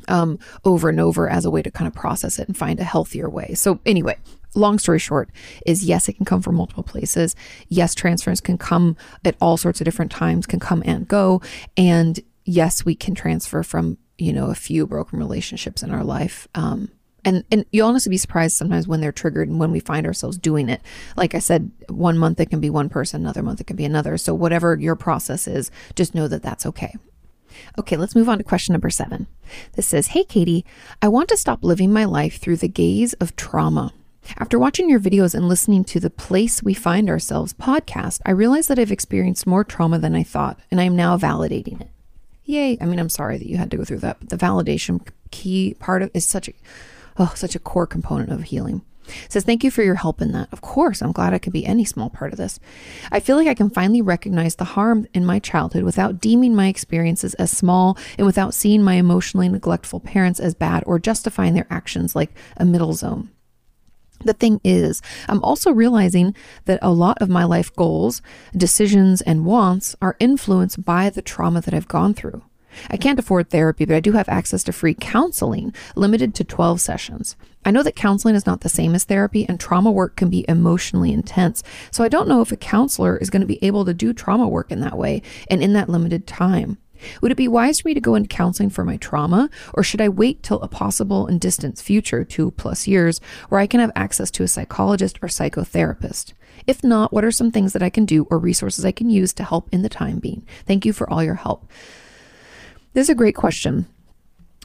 um, over and over as a way to kind of process it and find a healthier way. So, anyway, long story short is yes, it can come from multiple places. Yes, transference can come at all sorts of different times, can come and go. And yes, we can transfer from, you know, a few broken relationships in our life. Um, and and you'll honestly be surprised sometimes when they're triggered and when we find ourselves doing it. Like I said, one month it can be one person, another month it can be another. So whatever your process is, just know that that's okay. Okay, let's move on to question number seven. This says, Hey, Kati, I want to stop living my life through the gaze of trauma. After watching your videos and listening to the Place We Find Ourselves podcast, I realized that I've experienced more trauma than I thought, and I am now validating it. Yay. I mean, I'm sorry that you had to go through that, but the validation key part of is such a oh, such a core component of healing. It says, Thank you for your help in that. Of course, I'm glad I could be any small part of this. I feel like I can finally recognize the harm in my childhood without deeming my experiences as small and without seeing my emotionally neglectful parents as bad or justifying their actions like a middle zone. The thing is, I'm also realizing that a lot of my life goals, decisions, and wants are influenced by the trauma that I've gone through. I can't afford therapy, but I do have access to free counseling, limited to 12 sessions. I know that counseling is not the same as therapy, and trauma work can be emotionally intense. So I don't know if a counselor is going to be able to do trauma work in that way and in that limited time. Would it be wise for me to go into counseling for my trauma, or should I wait till a possible and distant future, two plus years, where I can have access to a psychologist or psychotherapist? If not, what are some things that I can do or resources I can use to help in the time being? Thank you for all your help. This is a great question.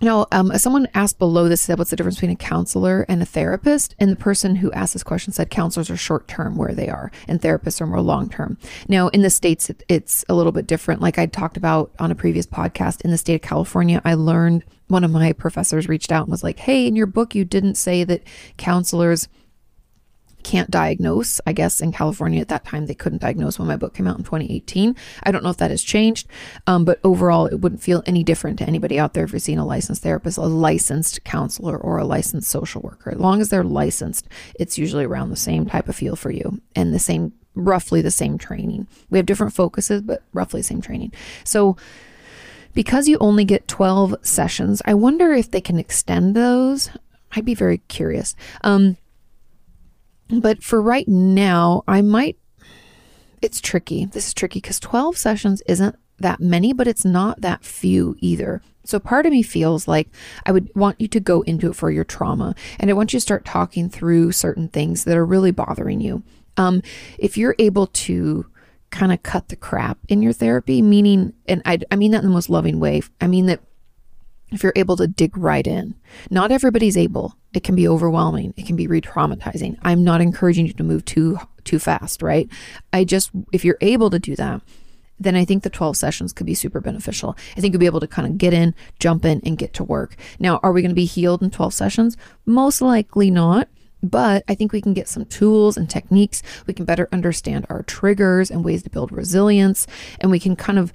Now, um, someone asked below this said, "What's the difference between a counselor and a therapist?" And the person who asked this question said, "Counselors are short term where they are, and therapists are more long term." Now, in the states, it, it's a little bit different. Like I talked about on a previous podcast, in the state of California, I learned one of my professors reached out and was like, "Hey, in your book, you didn't say that counselors." Can't diagnose. I guess in California at that time, they couldn't diagnose when my book came out in 2018. I don't know if that has changed, um, but overall, it wouldn't feel any different to anybody out there if you're seeing a licensed therapist, a licensed counselor, or a licensed social worker. As long as they're licensed, it's usually around the same type of feel for you and the same, roughly the same training. We have different focuses, but roughly the same training. So, because you only get 12 sessions, I wonder if they can extend those. I'd be very curious. Um, but for right now, I might, it's tricky. This is tricky because 12 sessions isn't that many, but it's not that few either. So part of me feels like I would want you to go into it for your trauma and I want you to start talking through certain things that are really bothering you. Um, if you're able to kind of cut the crap in your therapy, meaning, and I, I mean that in the most loving way. I mean that if you're able to dig right in, not everybody's able. It can be overwhelming. It can be re-traumatizing. I'm not encouraging you to move too too fast, right? I just if you're able to do that, then I think the 12 sessions could be super beneficial. I think you'll be able to kind of get in, jump in, and get to work. Now, are we going to be healed in 12 sessions? Most likely not. But I think we can get some tools and techniques. We can better understand our triggers and ways to build resilience. And we can kind of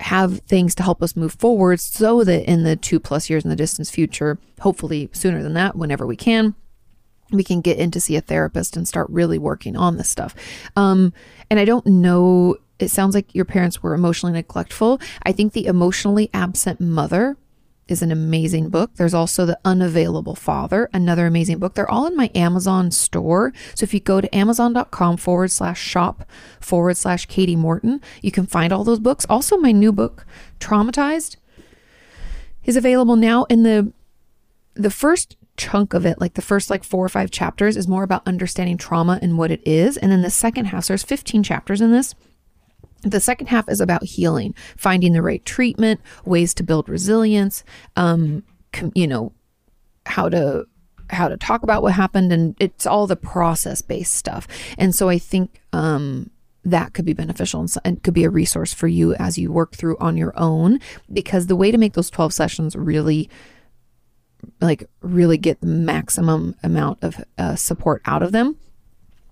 have things to help us move forward so that in the two plus years in the distance future, hopefully sooner than that, whenever we can, we can get in to see a therapist and start really working on this stuff. Um, and I don't know, it sounds like your parents were emotionally neglectful. I think the emotionally absent mother is an amazing book. There's also The Unavailable Father, another amazing book. They're all in my Amazon store. So if you go to amazon.com forward slash shop forward slash Kati Morton, you can find all those books. Also, my new book, Traumatized, is available now in the the first chunk of it, like the first like four or five chapters, is more about understanding trauma and what it is. And then the second half, so there's 15 chapters in this the second half is about healing, finding the right treatment, ways to build resilience, um, com- you know, how to how to talk about what happened, and it's all the process based stuff. And so I think um, that could be beneficial and, could be a resource for you as you work through on your own. Because the way to make those twelve sessions really like really get the maximum amount of uh, support out of them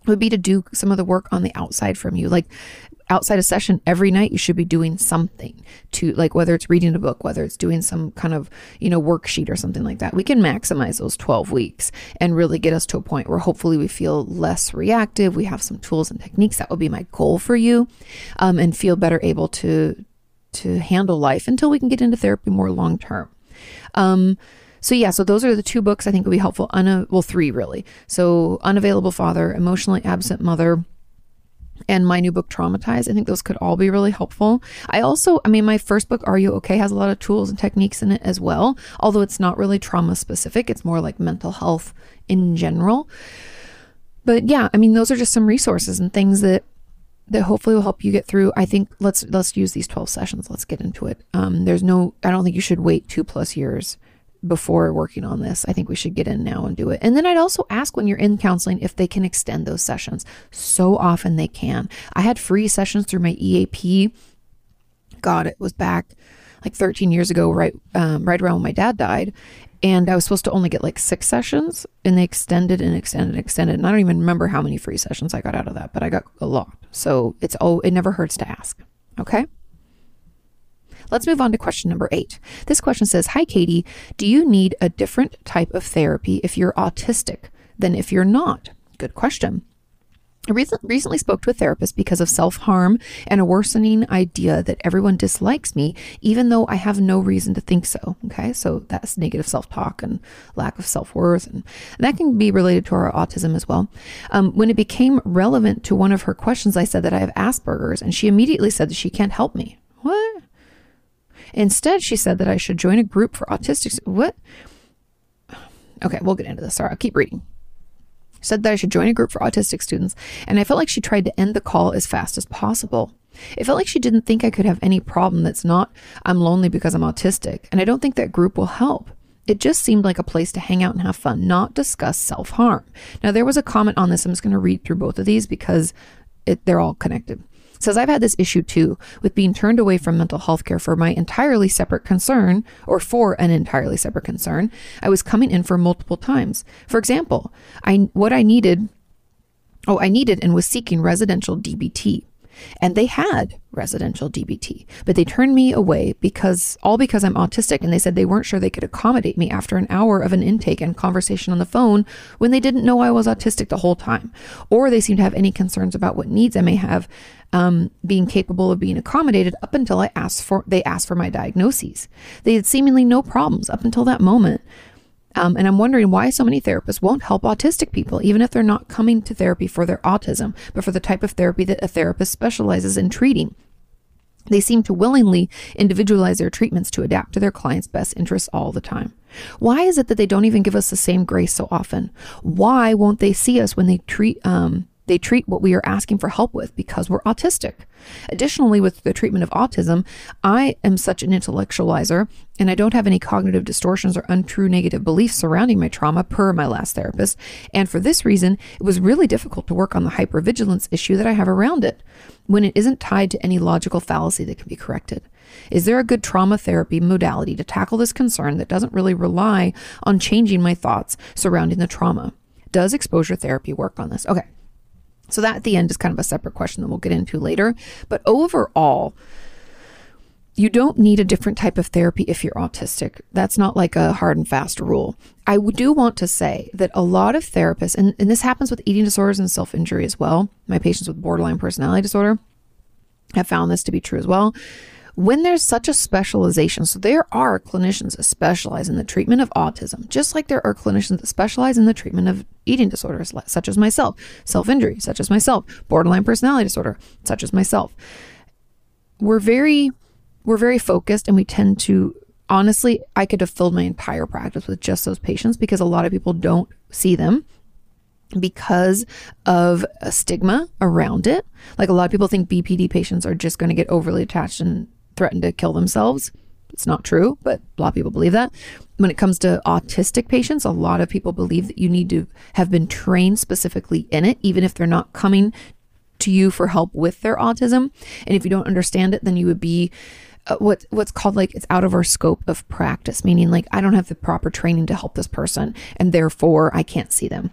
would be to do some of the work on the outside from you. Like outside a session every night you should be doing something to like whether it's reading a book whether it's doing some kind of you know worksheet or something like that we can maximize those 12 weeks and really get us to a point where hopefully we feel less reactive we have some tools and techniques that would be my goal for you um, and feel better able to to handle life until we can get into therapy more long term um, so yeah, so those are the two books I think would be helpful. Una- well, three really. So unavailable father, emotionally absent mother, and my new book traumatized i think those could all be really helpful. I also i mean my first book are you okay has a lot of tools and techniques in it as well although it's not really trauma specific it's more like mental health in general. But yeah i mean those are just some resources and things that that hopefully will help you get through. I think let's let's use these 12 sessions let's get into it. Um, there's no i don't think you should wait two plus years before working on this. I think we should get in now and do it. And then I'd also ask when you're in counseling if they can extend those sessions. So often they can. I had free sessions through my EAP. God, it was back like 13 years ago, right, um, right around when my dad died. And I was supposed to only get like six sessions, and they extended and extended and extended. And I don't even remember how many free sessions I got out of that, but I got a lot. So it's oh, it never hurts to ask. Okay. Let's move on to question number eight. This question says Hi, Kati. Do you need a different type of therapy if you're autistic than if you're not? Good question. I recently spoke to a therapist because of self harm and a worsening idea that everyone dislikes me, even though I have no reason to think so. Okay, so that's negative self talk and lack of self worth, and that can be related to our autism as well. Um, when it became relevant to one of her questions, I said that I have Asperger's, and she immediately said that she can't help me. What? Instead, she said that I should join a group for autistic. What? Okay, we'll get into this. Sorry, I'll keep reading. Said that I should join a group for autistic students, and I felt like she tried to end the call as fast as possible. It felt like she didn't think I could have any problem that's not, I'm lonely because I'm autistic, and I don't think that group will help. It just seemed like a place to hang out and have fun, not discuss self harm. Now, there was a comment on this. I'm just going to read through both of these because it, they're all connected says I've had this issue too with being turned away from mental health care for my entirely separate concern or for an entirely separate concern. I was coming in for multiple times. For example, I what I needed oh, I needed and was seeking residential DBT. And they had residential DBT, but they turned me away because all because I'm autistic and they said they weren't sure they could accommodate me after an hour of an intake and conversation on the phone when they didn't know I was autistic the whole time. Or they seemed to have any concerns about what needs I may have um, being capable of being accommodated up until I asked for they asked for my diagnoses. They had seemingly no problems up until that moment. Um, and I'm wondering why so many therapists won't help autistic people, even if they're not coming to therapy for their autism, but for the type of therapy that a therapist specializes in treating. They seem to willingly individualize their treatments to adapt to their clients' best interests all the time. Why is it that they don't even give us the same grace so often? Why won't they see us when they treat um, they treat what we are asking for help with because we're autistic. Additionally, with the treatment of autism, I am such an intellectualizer and I don't have any cognitive distortions or untrue negative beliefs surrounding my trauma per my last therapist. And for this reason, it was really difficult to work on the hypervigilance issue that I have around it when it isn't tied to any logical fallacy that can be corrected. Is there a good trauma therapy modality to tackle this concern that doesn't really rely on changing my thoughts surrounding the trauma? Does exposure therapy work on this? Okay. So that at the end is kind of a separate question that we'll get into later. But overall, you don't need a different type of therapy if you're autistic. That's not like a hard and fast rule. I do want to say that a lot of therapists, and, and this happens with eating disorders and self injury as well, my patients with borderline personality disorder have found this to be true as well when there's such a specialization, so there are clinicians that specialize in the treatment of autism, just like there are clinicians that specialize in the treatment of eating disorders, such as myself, self injury, such as myself, borderline personality disorder, such as myself. We're very, we're very focused, and we tend to honestly, I could have filled my entire practice with just those patients because a lot of people don't see them because of a stigma around it. Like a lot of people think BPD patients are just going to get overly attached and threaten to kill themselves. It's not true, but a lot of people believe that. When it comes to autistic patients, a lot of people believe that you need to have been trained specifically in it, even if they're not coming to you for help with their autism. And if you don't understand it, then you would be uh, what what's called like it's out of our scope of practice, meaning like I don't have the proper training to help this person, and therefore I can't see them.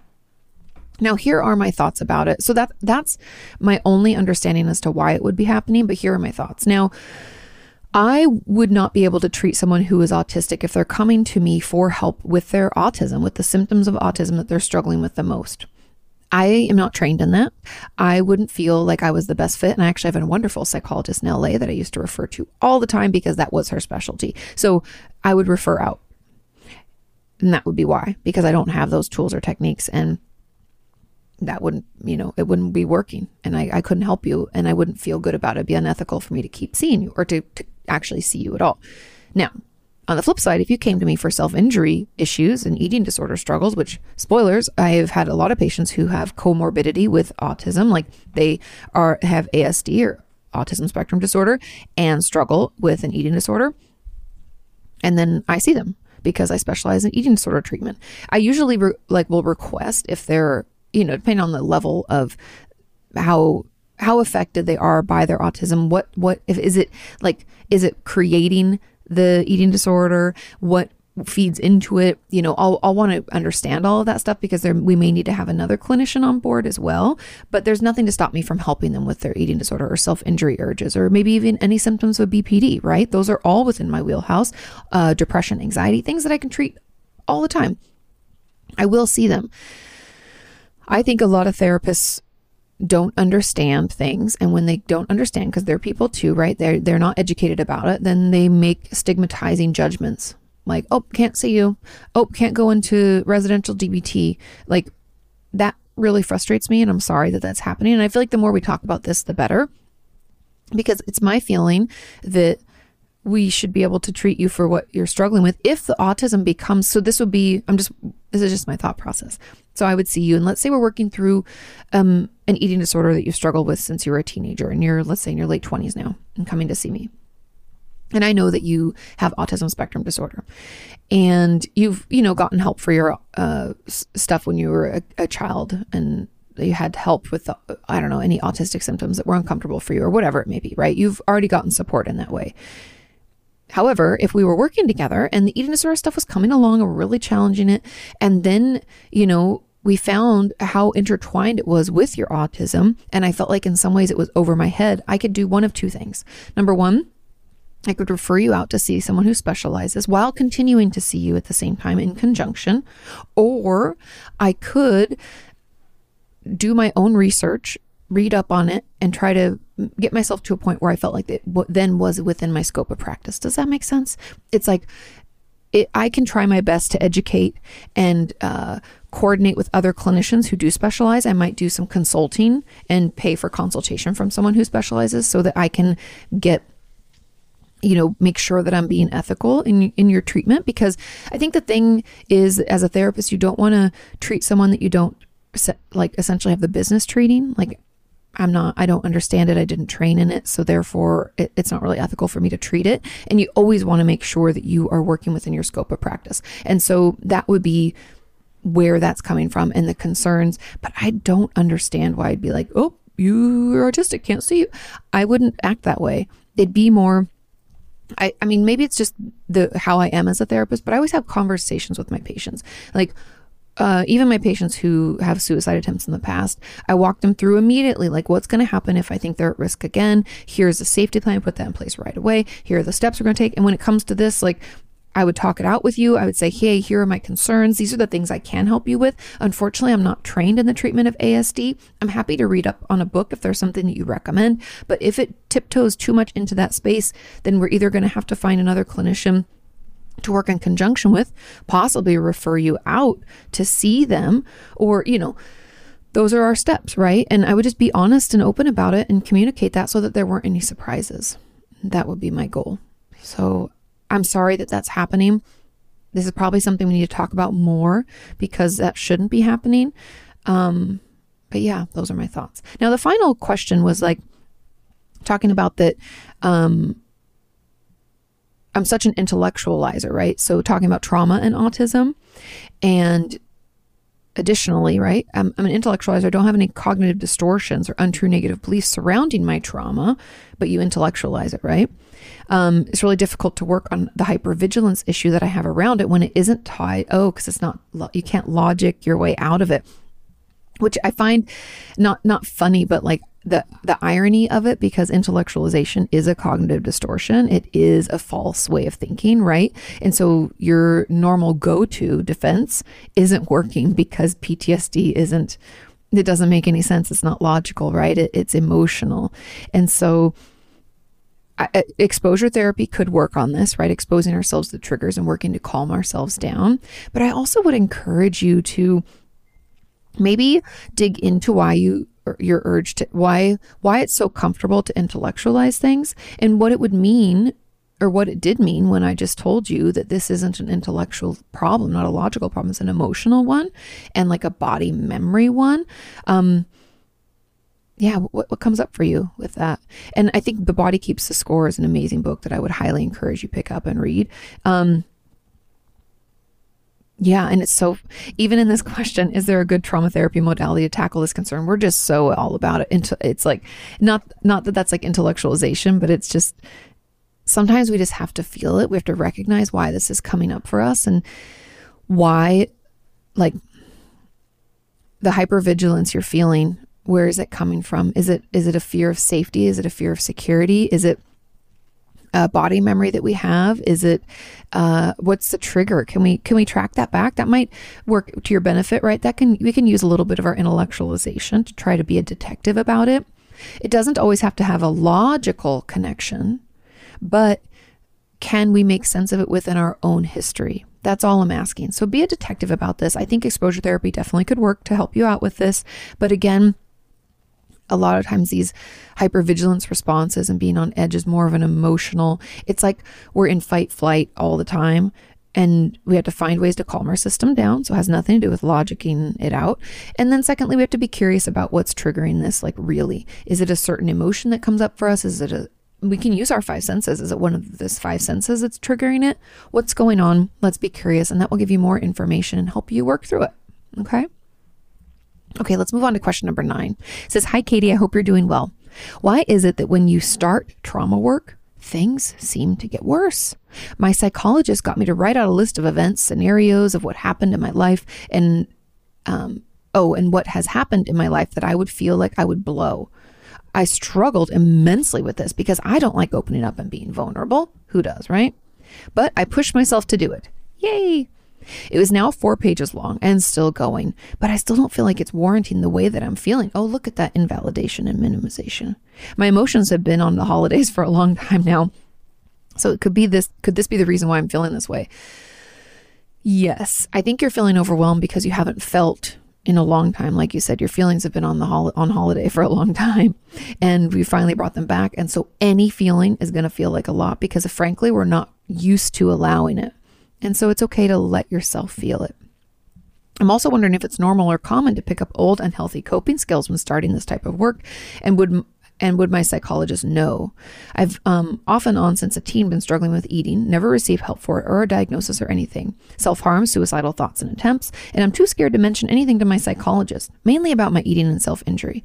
Now here are my thoughts about it. So that that's my only understanding as to why it would be happening, but here are my thoughts. Now, I would not be able to treat someone who is autistic if they're coming to me for help with their autism, with the symptoms of autism that they're struggling with the most. I am not trained in that. I wouldn't feel like I was the best fit. And I actually have a wonderful psychologist in LA that I used to refer to all the time because that was her specialty. So I would refer out. And that would be why, because I don't have those tools or techniques. And that wouldn't, you know, it wouldn't be working and I, I couldn't help you and I wouldn't feel good about it. It'd be unethical for me to keep seeing you or to, to actually see you at all. Now, on the flip side, if you came to me for self injury issues and eating disorder struggles, which spoilers, I've had a lot of patients who have comorbidity with autism, like they are have ASD or autism spectrum disorder and struggle with an eating disorder. And then I see them because I specialize in eating disorder treatment. I usually re- like will request if they're you know, depending on the level of how how affected they are by their autism, what what if is it like is it creating the eating disorder? What feeds into it. You know, I'll, I'll want to understand all of that stuff because there, we may need to have another clinician on board as well. But there's nothing to stop me from helping them with their eating disorder or self injury urges or maybe even any symptoms of BPD, right? Those are all within my wheelhouse. Uh, depression, anxiety, things that I can treat all the time. I will see them. I think a lot of therapists don't understand things and when they don't understand because they're people too right they're they're not educated about it then they make stigmatizing judgments. Like oh can't see you. Oh can't go into residential dbt like that really frustrates me and i'm sorry that that's happening and i feel like the more we talk about this the better because it's my feeling that we should be able to treat you for what you're struggling with if the autism becomes so this would be i'm just this is just my thought process so i would see you and let's say we're working through um, an eating disorder that you've struggled with since you were a teenager and you're let's say in your late 20s now and coming to see me. And i know that you have autism spectrum disorder. And you've you know gotten help for your uh, stuff when you were a, a child and you had help with the, i don't know any autistic symptoms that were uncomfortable for you or whatever it may be right? You've already gotten support in that way However, if we were working together and the disorder stuff was coming along and we're really challenging it, and then, you know, we found how intertwined it was with your autism, and I felt like in some ways it was over my head, I could do one of two things. Number one, I could refer you out to see someone who specializes while continuing to see you at the same time in conjunction, or I could do my own research read up on it and try to get myself to a point where I felt like it then was within my scope of practice. Does that make sense? It's like it, I can try my best to educate and uh, coordinate with other clinicians who do specialize. I might do some consulting and pay for consultation from someone who specializes so that I can get you know make sure that i'm being ethical in in your treatment because i think the thing is as a therapist you don't want to treat someone that you don't like essentially have the business treating like i'm not i don't understand it. I didn't train in it. So therefore it, it's not really ethical for me to treat it. And you always want to make sure that you are working within your scope of practice. And so that would be where that's coming from and the concerns. But i don't understand why i'd be like oh you're autistic can't see i wouldn't act that way. It'd be more I, I mean, maybe it's just the how I am as a therapist, but I always have conversations with my patients. Like, uh, even my patients who have suicide attempts in the past, I walk them through immediately, like what's going to happen if I think they're at risk again. Here's a safety plan, put that in place right away. Here are the steps we're going to take. And when it comes to this, like I would talk it out with you. I would say, hey, here are my concerns. These are the things I can help you with. Unfortunately, I'm not trained in the treatment of ASD. I'm happy to read up on a book if there's something that you recommend. But if it tiptoes too much into that space, then we're either going to have to find another clinician to work in conjunction with, possibly refer you out to see them, or, you know, those are our steps, right? And I would just be honest and open about it and communicate that so that there weren't any surprises. That would be my goal. So I'm sorry that that's happening. This is probably something we need to talk about more because that shouldn't be happening. Um, but yeah, those are my thoughts. Now, the final question was like talking about that. Um, I'm such an intellectualizer, right? So, talking about trauma and autism. And additionally, right, I'm, I'm, an intellectualizer. I don't have any cognitive distortions or untrue negative beliefs surrounding my trauma, but you intellectualize it, right? Um, it's really difficult to work on the hypervigilance issue that I have around it when it isn't tied. Oh, because it's not, you can't logic your way out of it, which I find not not funny, but like the the irony of it because intellectualization is a cognitive distortion. It is a false way of thinking right? And so your normal go-to defense isn't working because PTSD isn't it doesn't make any sense. It's not logical right? It, it's emotional. And so exposure therapy could work on this, right? Exposing ourselves to triggers and working to calm ourselves down. But I also would encourage you to maybe dig into why you your urge to why why it's so comfortable to intellectualize things and what it would mean or what it did mean when I just told you that this isn't an intellectual problem, not a logical problem, it's an emotional one and like a body memory one. Um, yeah, what, what comes up for you with that? And I think The Body Keeps the Score is an amazing book that I would highly encourage you pick up and read. Um, yeah, and it's so even in this question, is there a good trauma therapy modality to tackle this concern? We're just so all about it. It's like not not that that's like intellectualization, but it's just sometimes we just have to feel it. We have to recognize why this is coming up for us and why like the hypervigilance you're feeling where is it coming from? Is it is it a fear of safety? Is it a fear of security? Is it a body memory that we have? Is it uh, what's the trigger? Can we can we track that back? That might work to your benefit, right? That can we can use a little bit of our intellectualization to try to be a detective about it. It doesn't always have to have a logical connection, but can we make sense of it within our own history? That's all I'm asking. So be a detective about this. I think exposure therapy definitely could work to help you out with this. But again, a lot of times these hypervigilance responses and being on edge is more of an emotional it's like we're in fight flight all the time and we have to find ways to calm our system down so it has nothing to do with logicking it out. And then secondly we have to be curious about what's triggering this like really? Is it a certain emotion that comes up for us? Is it a we can use our five senses. Is it one of this five senses that's triggering it? What's going on? Let's be curious and that will give you more information and help you work through it okay Okay, let's move on to question number nine. It says, Hi, Kati. I hope you're doing well. Why is it that when you start trauma work, things seem to get worse? My psychologist got me to write out a list of events, scenarios of what happened in my life, and um, oh, and what has happened in my life that I would feel like I would blow. I struggled immensely with this because I don't like opening up and being vulnerable. Who does, right? But I pushed myself to do it. Yay! It was now four pages long and still going, but I still don't feel like it's warranting the way that I'm feeling. Oh, look at that invalidation and minimization. My emotions have been on the holidays for a long time now. So it could be this, could this be the reason why I'm feeling this way? Yes, I think you're feeling overwhelmed because you haven't felt in a long time. Like you said, your feelings have been on the hol- on holiday for a long time, and we finally brought them back. And so any feeling is going to feel like a lot because, frankly, we're not used to allowing it. And so it's okay to let yourself feel it. I'm also wondering if it's normal or common to pick up old unhealthy coping skills when starting this type of work, and would and would my psychologist know? I've um, off and on since a teen been struggling with eating, never received help for it or a diagnosis or anything. Self harm, suicidal thoughts and attempts, and I'm too scared to mention anything to my psychologist, mainly about my eating and self injury,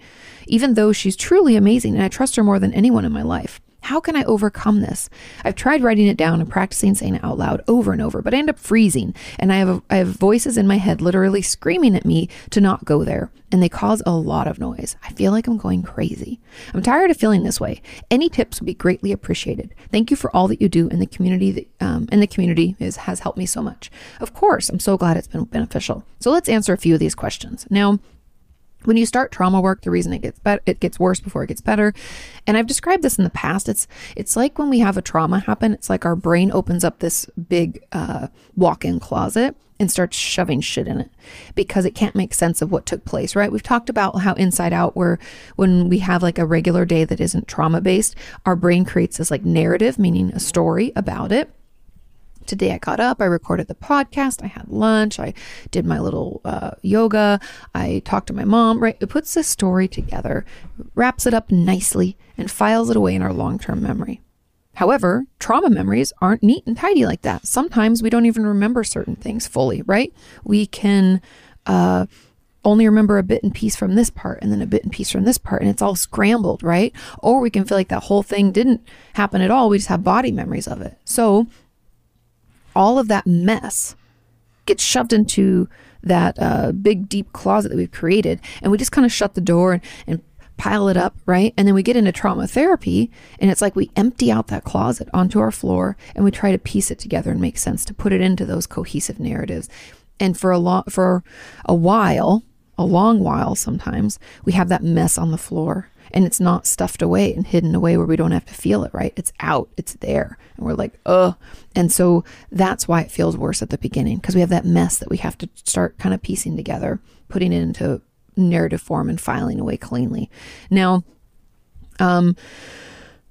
even though she's truly amazing and I trust her more than anyone in my life. How can I overcome this? I've tried writing it down and practicing saying it out loud over and over, but I end up freezing and I have a, I have voices in my head literally screaming at me to not go there, and they cause a lot of noise. I feel like I'm going crazy. I'm tired of feeling this way. Any tips would be greatly appreciated. Thank you for all that you do in the community. That, um, the community is, has helped me so much. Of course, I'm so glad it's been beneficial. So let's answer a few of these questions now when you start trauma work the reason it gets better it gets worse before it gets better. And i've described this in the past. It's it's like when we have a trauma happen it's like our brain opens up this big uh, walk-in closet and starts shoving shit in it because it can't make sense of what took place right? We've talked about how inside out where when we have like a regular day that isn't trauma based our brain creates this like narrative meaning a story about it Today I got up, I recorded the podcast, I had lunch, I did my little uh, yoga, I talked to my mom, right? It puts the story together, wraps it up nicely, and files it away in our long term memory. However, trauma memories aren't neat and tidy like that. Sometimes we don't even remember certain things fully, right? We can uh, only remember a bit and piece from this part and then a bit and piece from this part, and it's all scrambled, right? Or we can feel like that whole thing didn't happen at all. We just have body memories of it. So all of that mess gets shoved into that uh, big deep closet that we've created and we just kind of shut the door and, and pile it up right? And then we get into trauma therapy and it's like we empty out that closet onto our floor and we try to piece it together and make sense to put it into those cohesive narratives. And for a long for a while a long while sometimes we have that mess on the floor and it's not stuffed away and hidden away where we don't have to feel it, right? It's out, it's there. And we're like, ugh. And so that's why it feels worse at the beginning because we have that mess that we have to start kind of piecing together, putting it into narrative form and filing away cleanly. Now, um,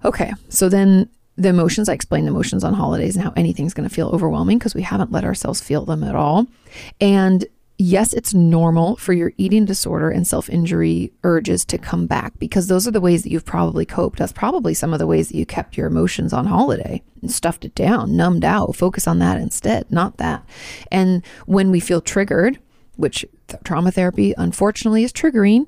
okay, so then the emotions, I explained the emotions on holidays and how anything's going to feel overwhelming because we haven't let ourselves feel them at all. And yes, it's normal for your eating disorder and self injury urges to come back because those are the ways that you've probably coped. That's probably some of the ways that you kept your emotions on holiday and stuffed it down, numbed out. Focus on that instead, not that. And when we feel triggered, which th- trauma therapy unfortunately is triggering,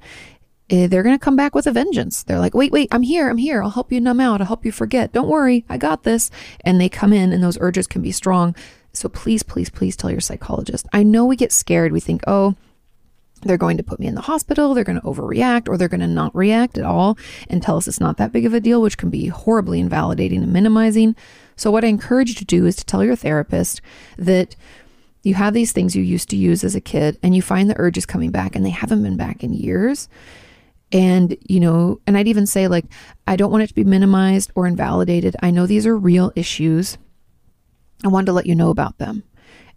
eh, they're going to come back with a vengeance. They're like, wait, wait, I'm here. I'm here. I'll help you numb out. I'll help you forget. Don't worry. I got this. And they come in, and those urges can be strong. So please, please, please tell your psychologist. I know we get scared. We think, oh, they're going to put me in the hospital, they're going to overreact, or they're going to not react at all and tell us it's not that big of a deal, which can be horribly invalidating and minimizing. So, what I encourage you to do is to tell your therapist that you have these things you used to use as a kid and you find the urges coming back and they haven't been back in years. And, you know, and I'd even say, like, I don't want it to be minimized or invalidated. I know these are real issues. I wanted to let you know about them.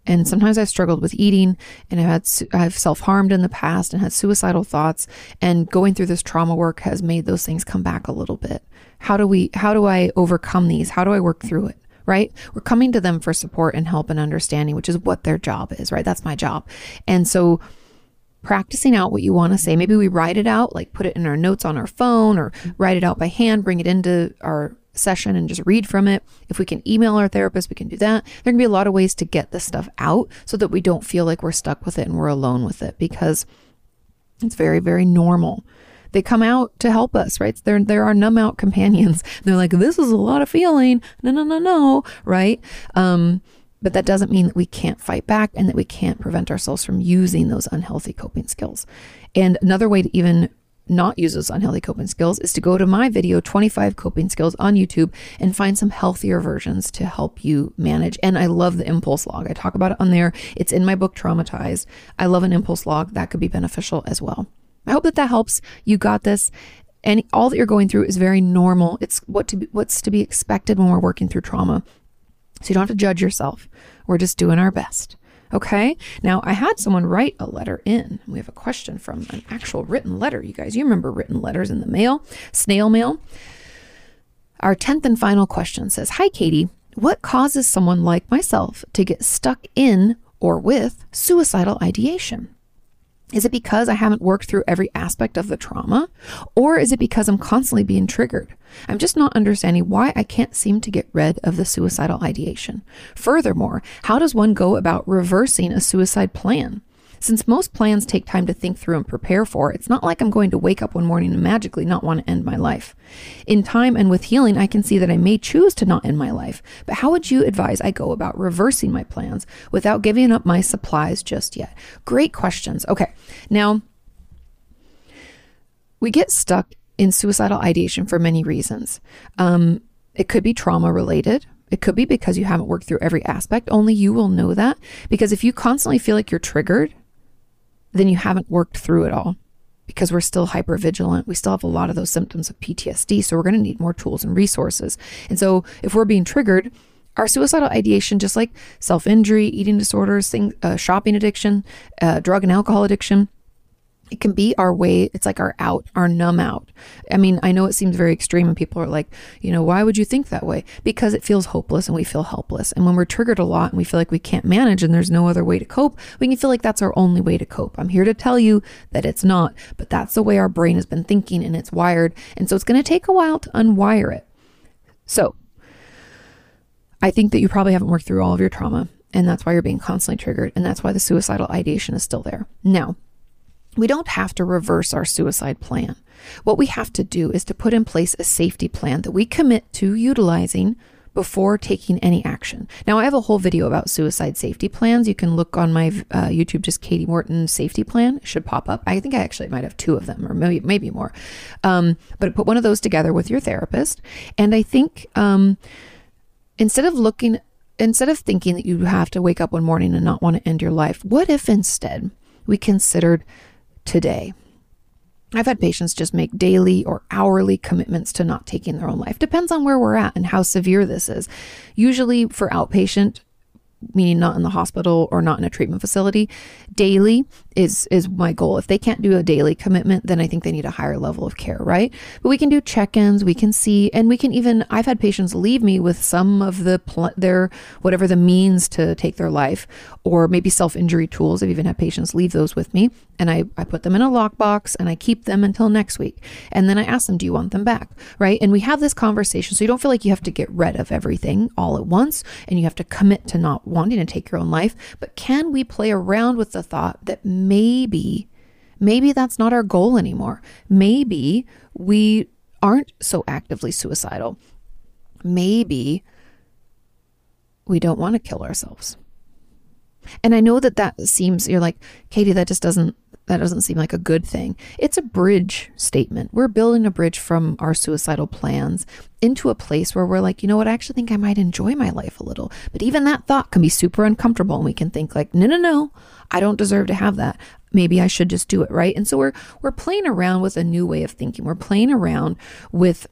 And sometimes I've struggled with eating and I've had, I've self harmed in the past and had suicidal thoughts. And going through this trauma work has made those things come back a little bit. How do we, how do I overcome these? How do I work through it? Right? We're coming to them for support and help and understanding, which is what their job is, right? That's my job. And so, practicing out what you want to say. Maybe we write it out, like put it in our notes on our phone or mm-hmm. write it out by hand, bring it into our session and just read from it. If we can email our therapist, we can do that. There can be a lot of ways to get this stuff out so that we don't feel like we're stuck with it and we're alone with it because it's very, very normal. They come out to help us, right? They're, they're our numb out companions. They're like, this is a lot of feeling. No, no, no, no, right? Um, but that doesn't mean that we can't fight back and that we can't prevent ourselves from using those unhealthy coping skills. And another way to even not use those unhealthy coping skills is to go to my video 25 coping skills on YouTube and find some healthier versions to help you manage. And I love the impulse log. I talk about it on there. It's in my book Traumatized. I love an impulse log that could be beneficial as well. I hope that that helps. You got this. And all that you're going through is very normal. It's what to be, what's to be expected when we're working through trauma. So you don't have to judge yourself. We're just doing our best. Okay. Now, I had someone write a letter in. We have a question from an actual written letter. You guys, you remember written letters in the mail, snail mail. Our 10th and final question says Hi, Kati. What causes someone like myself to get stuck in or with suicidal ideation? Is it because I haven't worked through every aspect of the trauma? Or is it because I'm constantly being triggered? I'm just not understanding why I can't seem to get rid of the suicidal ideation. Furthermore, how does one go about reversing a suicide plan? Since most plans take time to think through and prepare for, it's not like I'm going to wake up one morning and magically not want to end my life. In time and with healing, I can see that I may choose to not end my life, but how would you advise I go about reversing my plans without giving up my supplies just yet? Great questions. Okay, now we get stuck in suicidal ideation for many reasons. Um, it could be trauma related. It could be because you haven't worked through every aspect. Only you will know that. Because if you constantly feel like you're triggered, then you haven't worked through it all because we're still hyper vigilant. We still have a lot of those symptoms of PTSD. So we're going to need more tools and resources. And so if we're being triggered, our suicidal ideation, just like self injury, eating disorders, uh, shopping addiction, uh, drug and alcohol addiction, it can be our way it's like our out our numb out. I mean i know it seems very extreme and people are like you know why would you think that way? Because it feels hopeless and we feel helpless. And when we're triggered a lot and we feel like we can't manage and there's no other way to cope we can feel like that's our only way to cope. I'm here to tell you that it's not but that's the way our brain has been thinking and it's wired. And so it's going to take a while to unwire it. So i think that you probably haven't worked through all of your trauma and that's why you're being constantly triggered and that's why the suicidal ideation is still there. Now we don't have to reverse our suicide plan. What we have to do is to put in place a safety plan that we commit to utilizing before taking any action. Now, I have a whole video about suicide safety plans. You can look on my uh, YouTube, just Kati Morton safety plan. It should pop up. I think I actually might have two of them, or maybe maybe more. Um, but put one of those together with your therapist, and I think um, instead of looking, instead of thinking that you have to wake up one morning and not want to end your life, what if instead we considered today. I've had patients just make daily or hourly commitments to not taking their own life. Depends on where we're at and how severe this is. Usually for outpatient, meaning not in the hospital or not in a treatment facility, daily is is my goal. If they can't do a daily commitment, then I think they need a higher level of care, right? But we can do check-ins, we can see, and we can even. I've had patients leave me with some of the pl- their whatever the means to take their life, or maybe self-injury tools. I've even had patients leave those with me, and I I put them in a lockbox and I keep them until next week, and then I ask them, "Do you want them back?" Right? And we have this conversation, so you don't feel like you have to get rid of everything all at once, and you have to commit to not wanting to take your own life. But can we play around with the thought that maybe, maybe that's not our goal anymore. Maybe we aren't so actively suicidal. Maybe we don't want to kill ourselves. And I know that that seems, you're like, Kati, that just doesn't that doesn't seem like a good thing. It's a bridge statement. We're building a bridge from our suicidal plans into a place where we're like, you know what, I actually think I might enjoy my life a little. But even that thought can be super uncomfortable. And we can think like, no, no, no, I don't deserve to have that. Maybe I should just do it, right? And so we're we're playing around with a new way of thinking. We're playing around with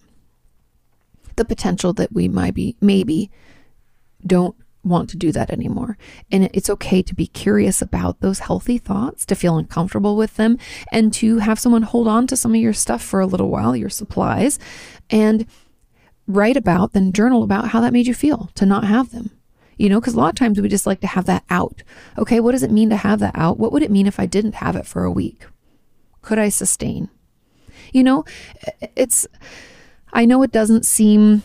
the potential that we might be maybe don't want to do that anymore. And it's okay to be curious about those healthy thoughts, to feel uncomfortable with them, and to have someone hold on to some of your stuff for a little while, your supplies, and write about, then journal about how that made you feel to not have them. You know, because a lot of times we just like to have that out. Okay, what does it mean to have that out? What would it mean if I didn't have it for a week? Could I sustain? You know, it's, I know it doesn't seem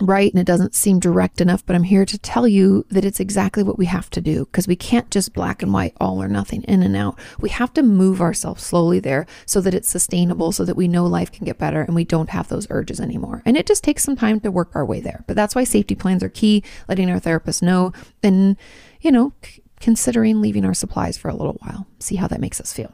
right and it doesn't seem direct enough, but I'm here to tell you that it's exactly what we have to do because we can't just black and white, all or nothing, in and out. We have to move ourselves slowly there so that it's sustainable, so that we know life can get better and we don't have those urges anymore. And it just takes some time to work our way there. But that's why safety plans are key, letting our therapist know and, you know, c- considering leaving our supplies for a little while, see how that makes us feel.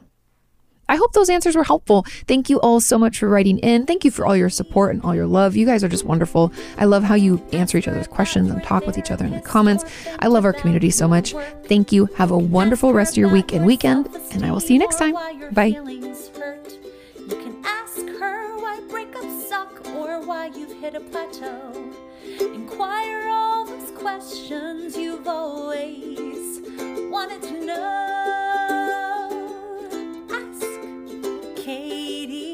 I hope those answers were helpful. Thank you all so much for writing in. Thank you for all your support and all your love. You guys are just wonderful. I love how you answer each other's questions and talk with each other in the comments. I love our community so much. Thank you. Have a wonderful rest of your week and weekend, and I will see you next time. Bye. You can ask her why breakups suck or why you've hit a plateau. Inquire all those questions you've always wanted. to know. Kati.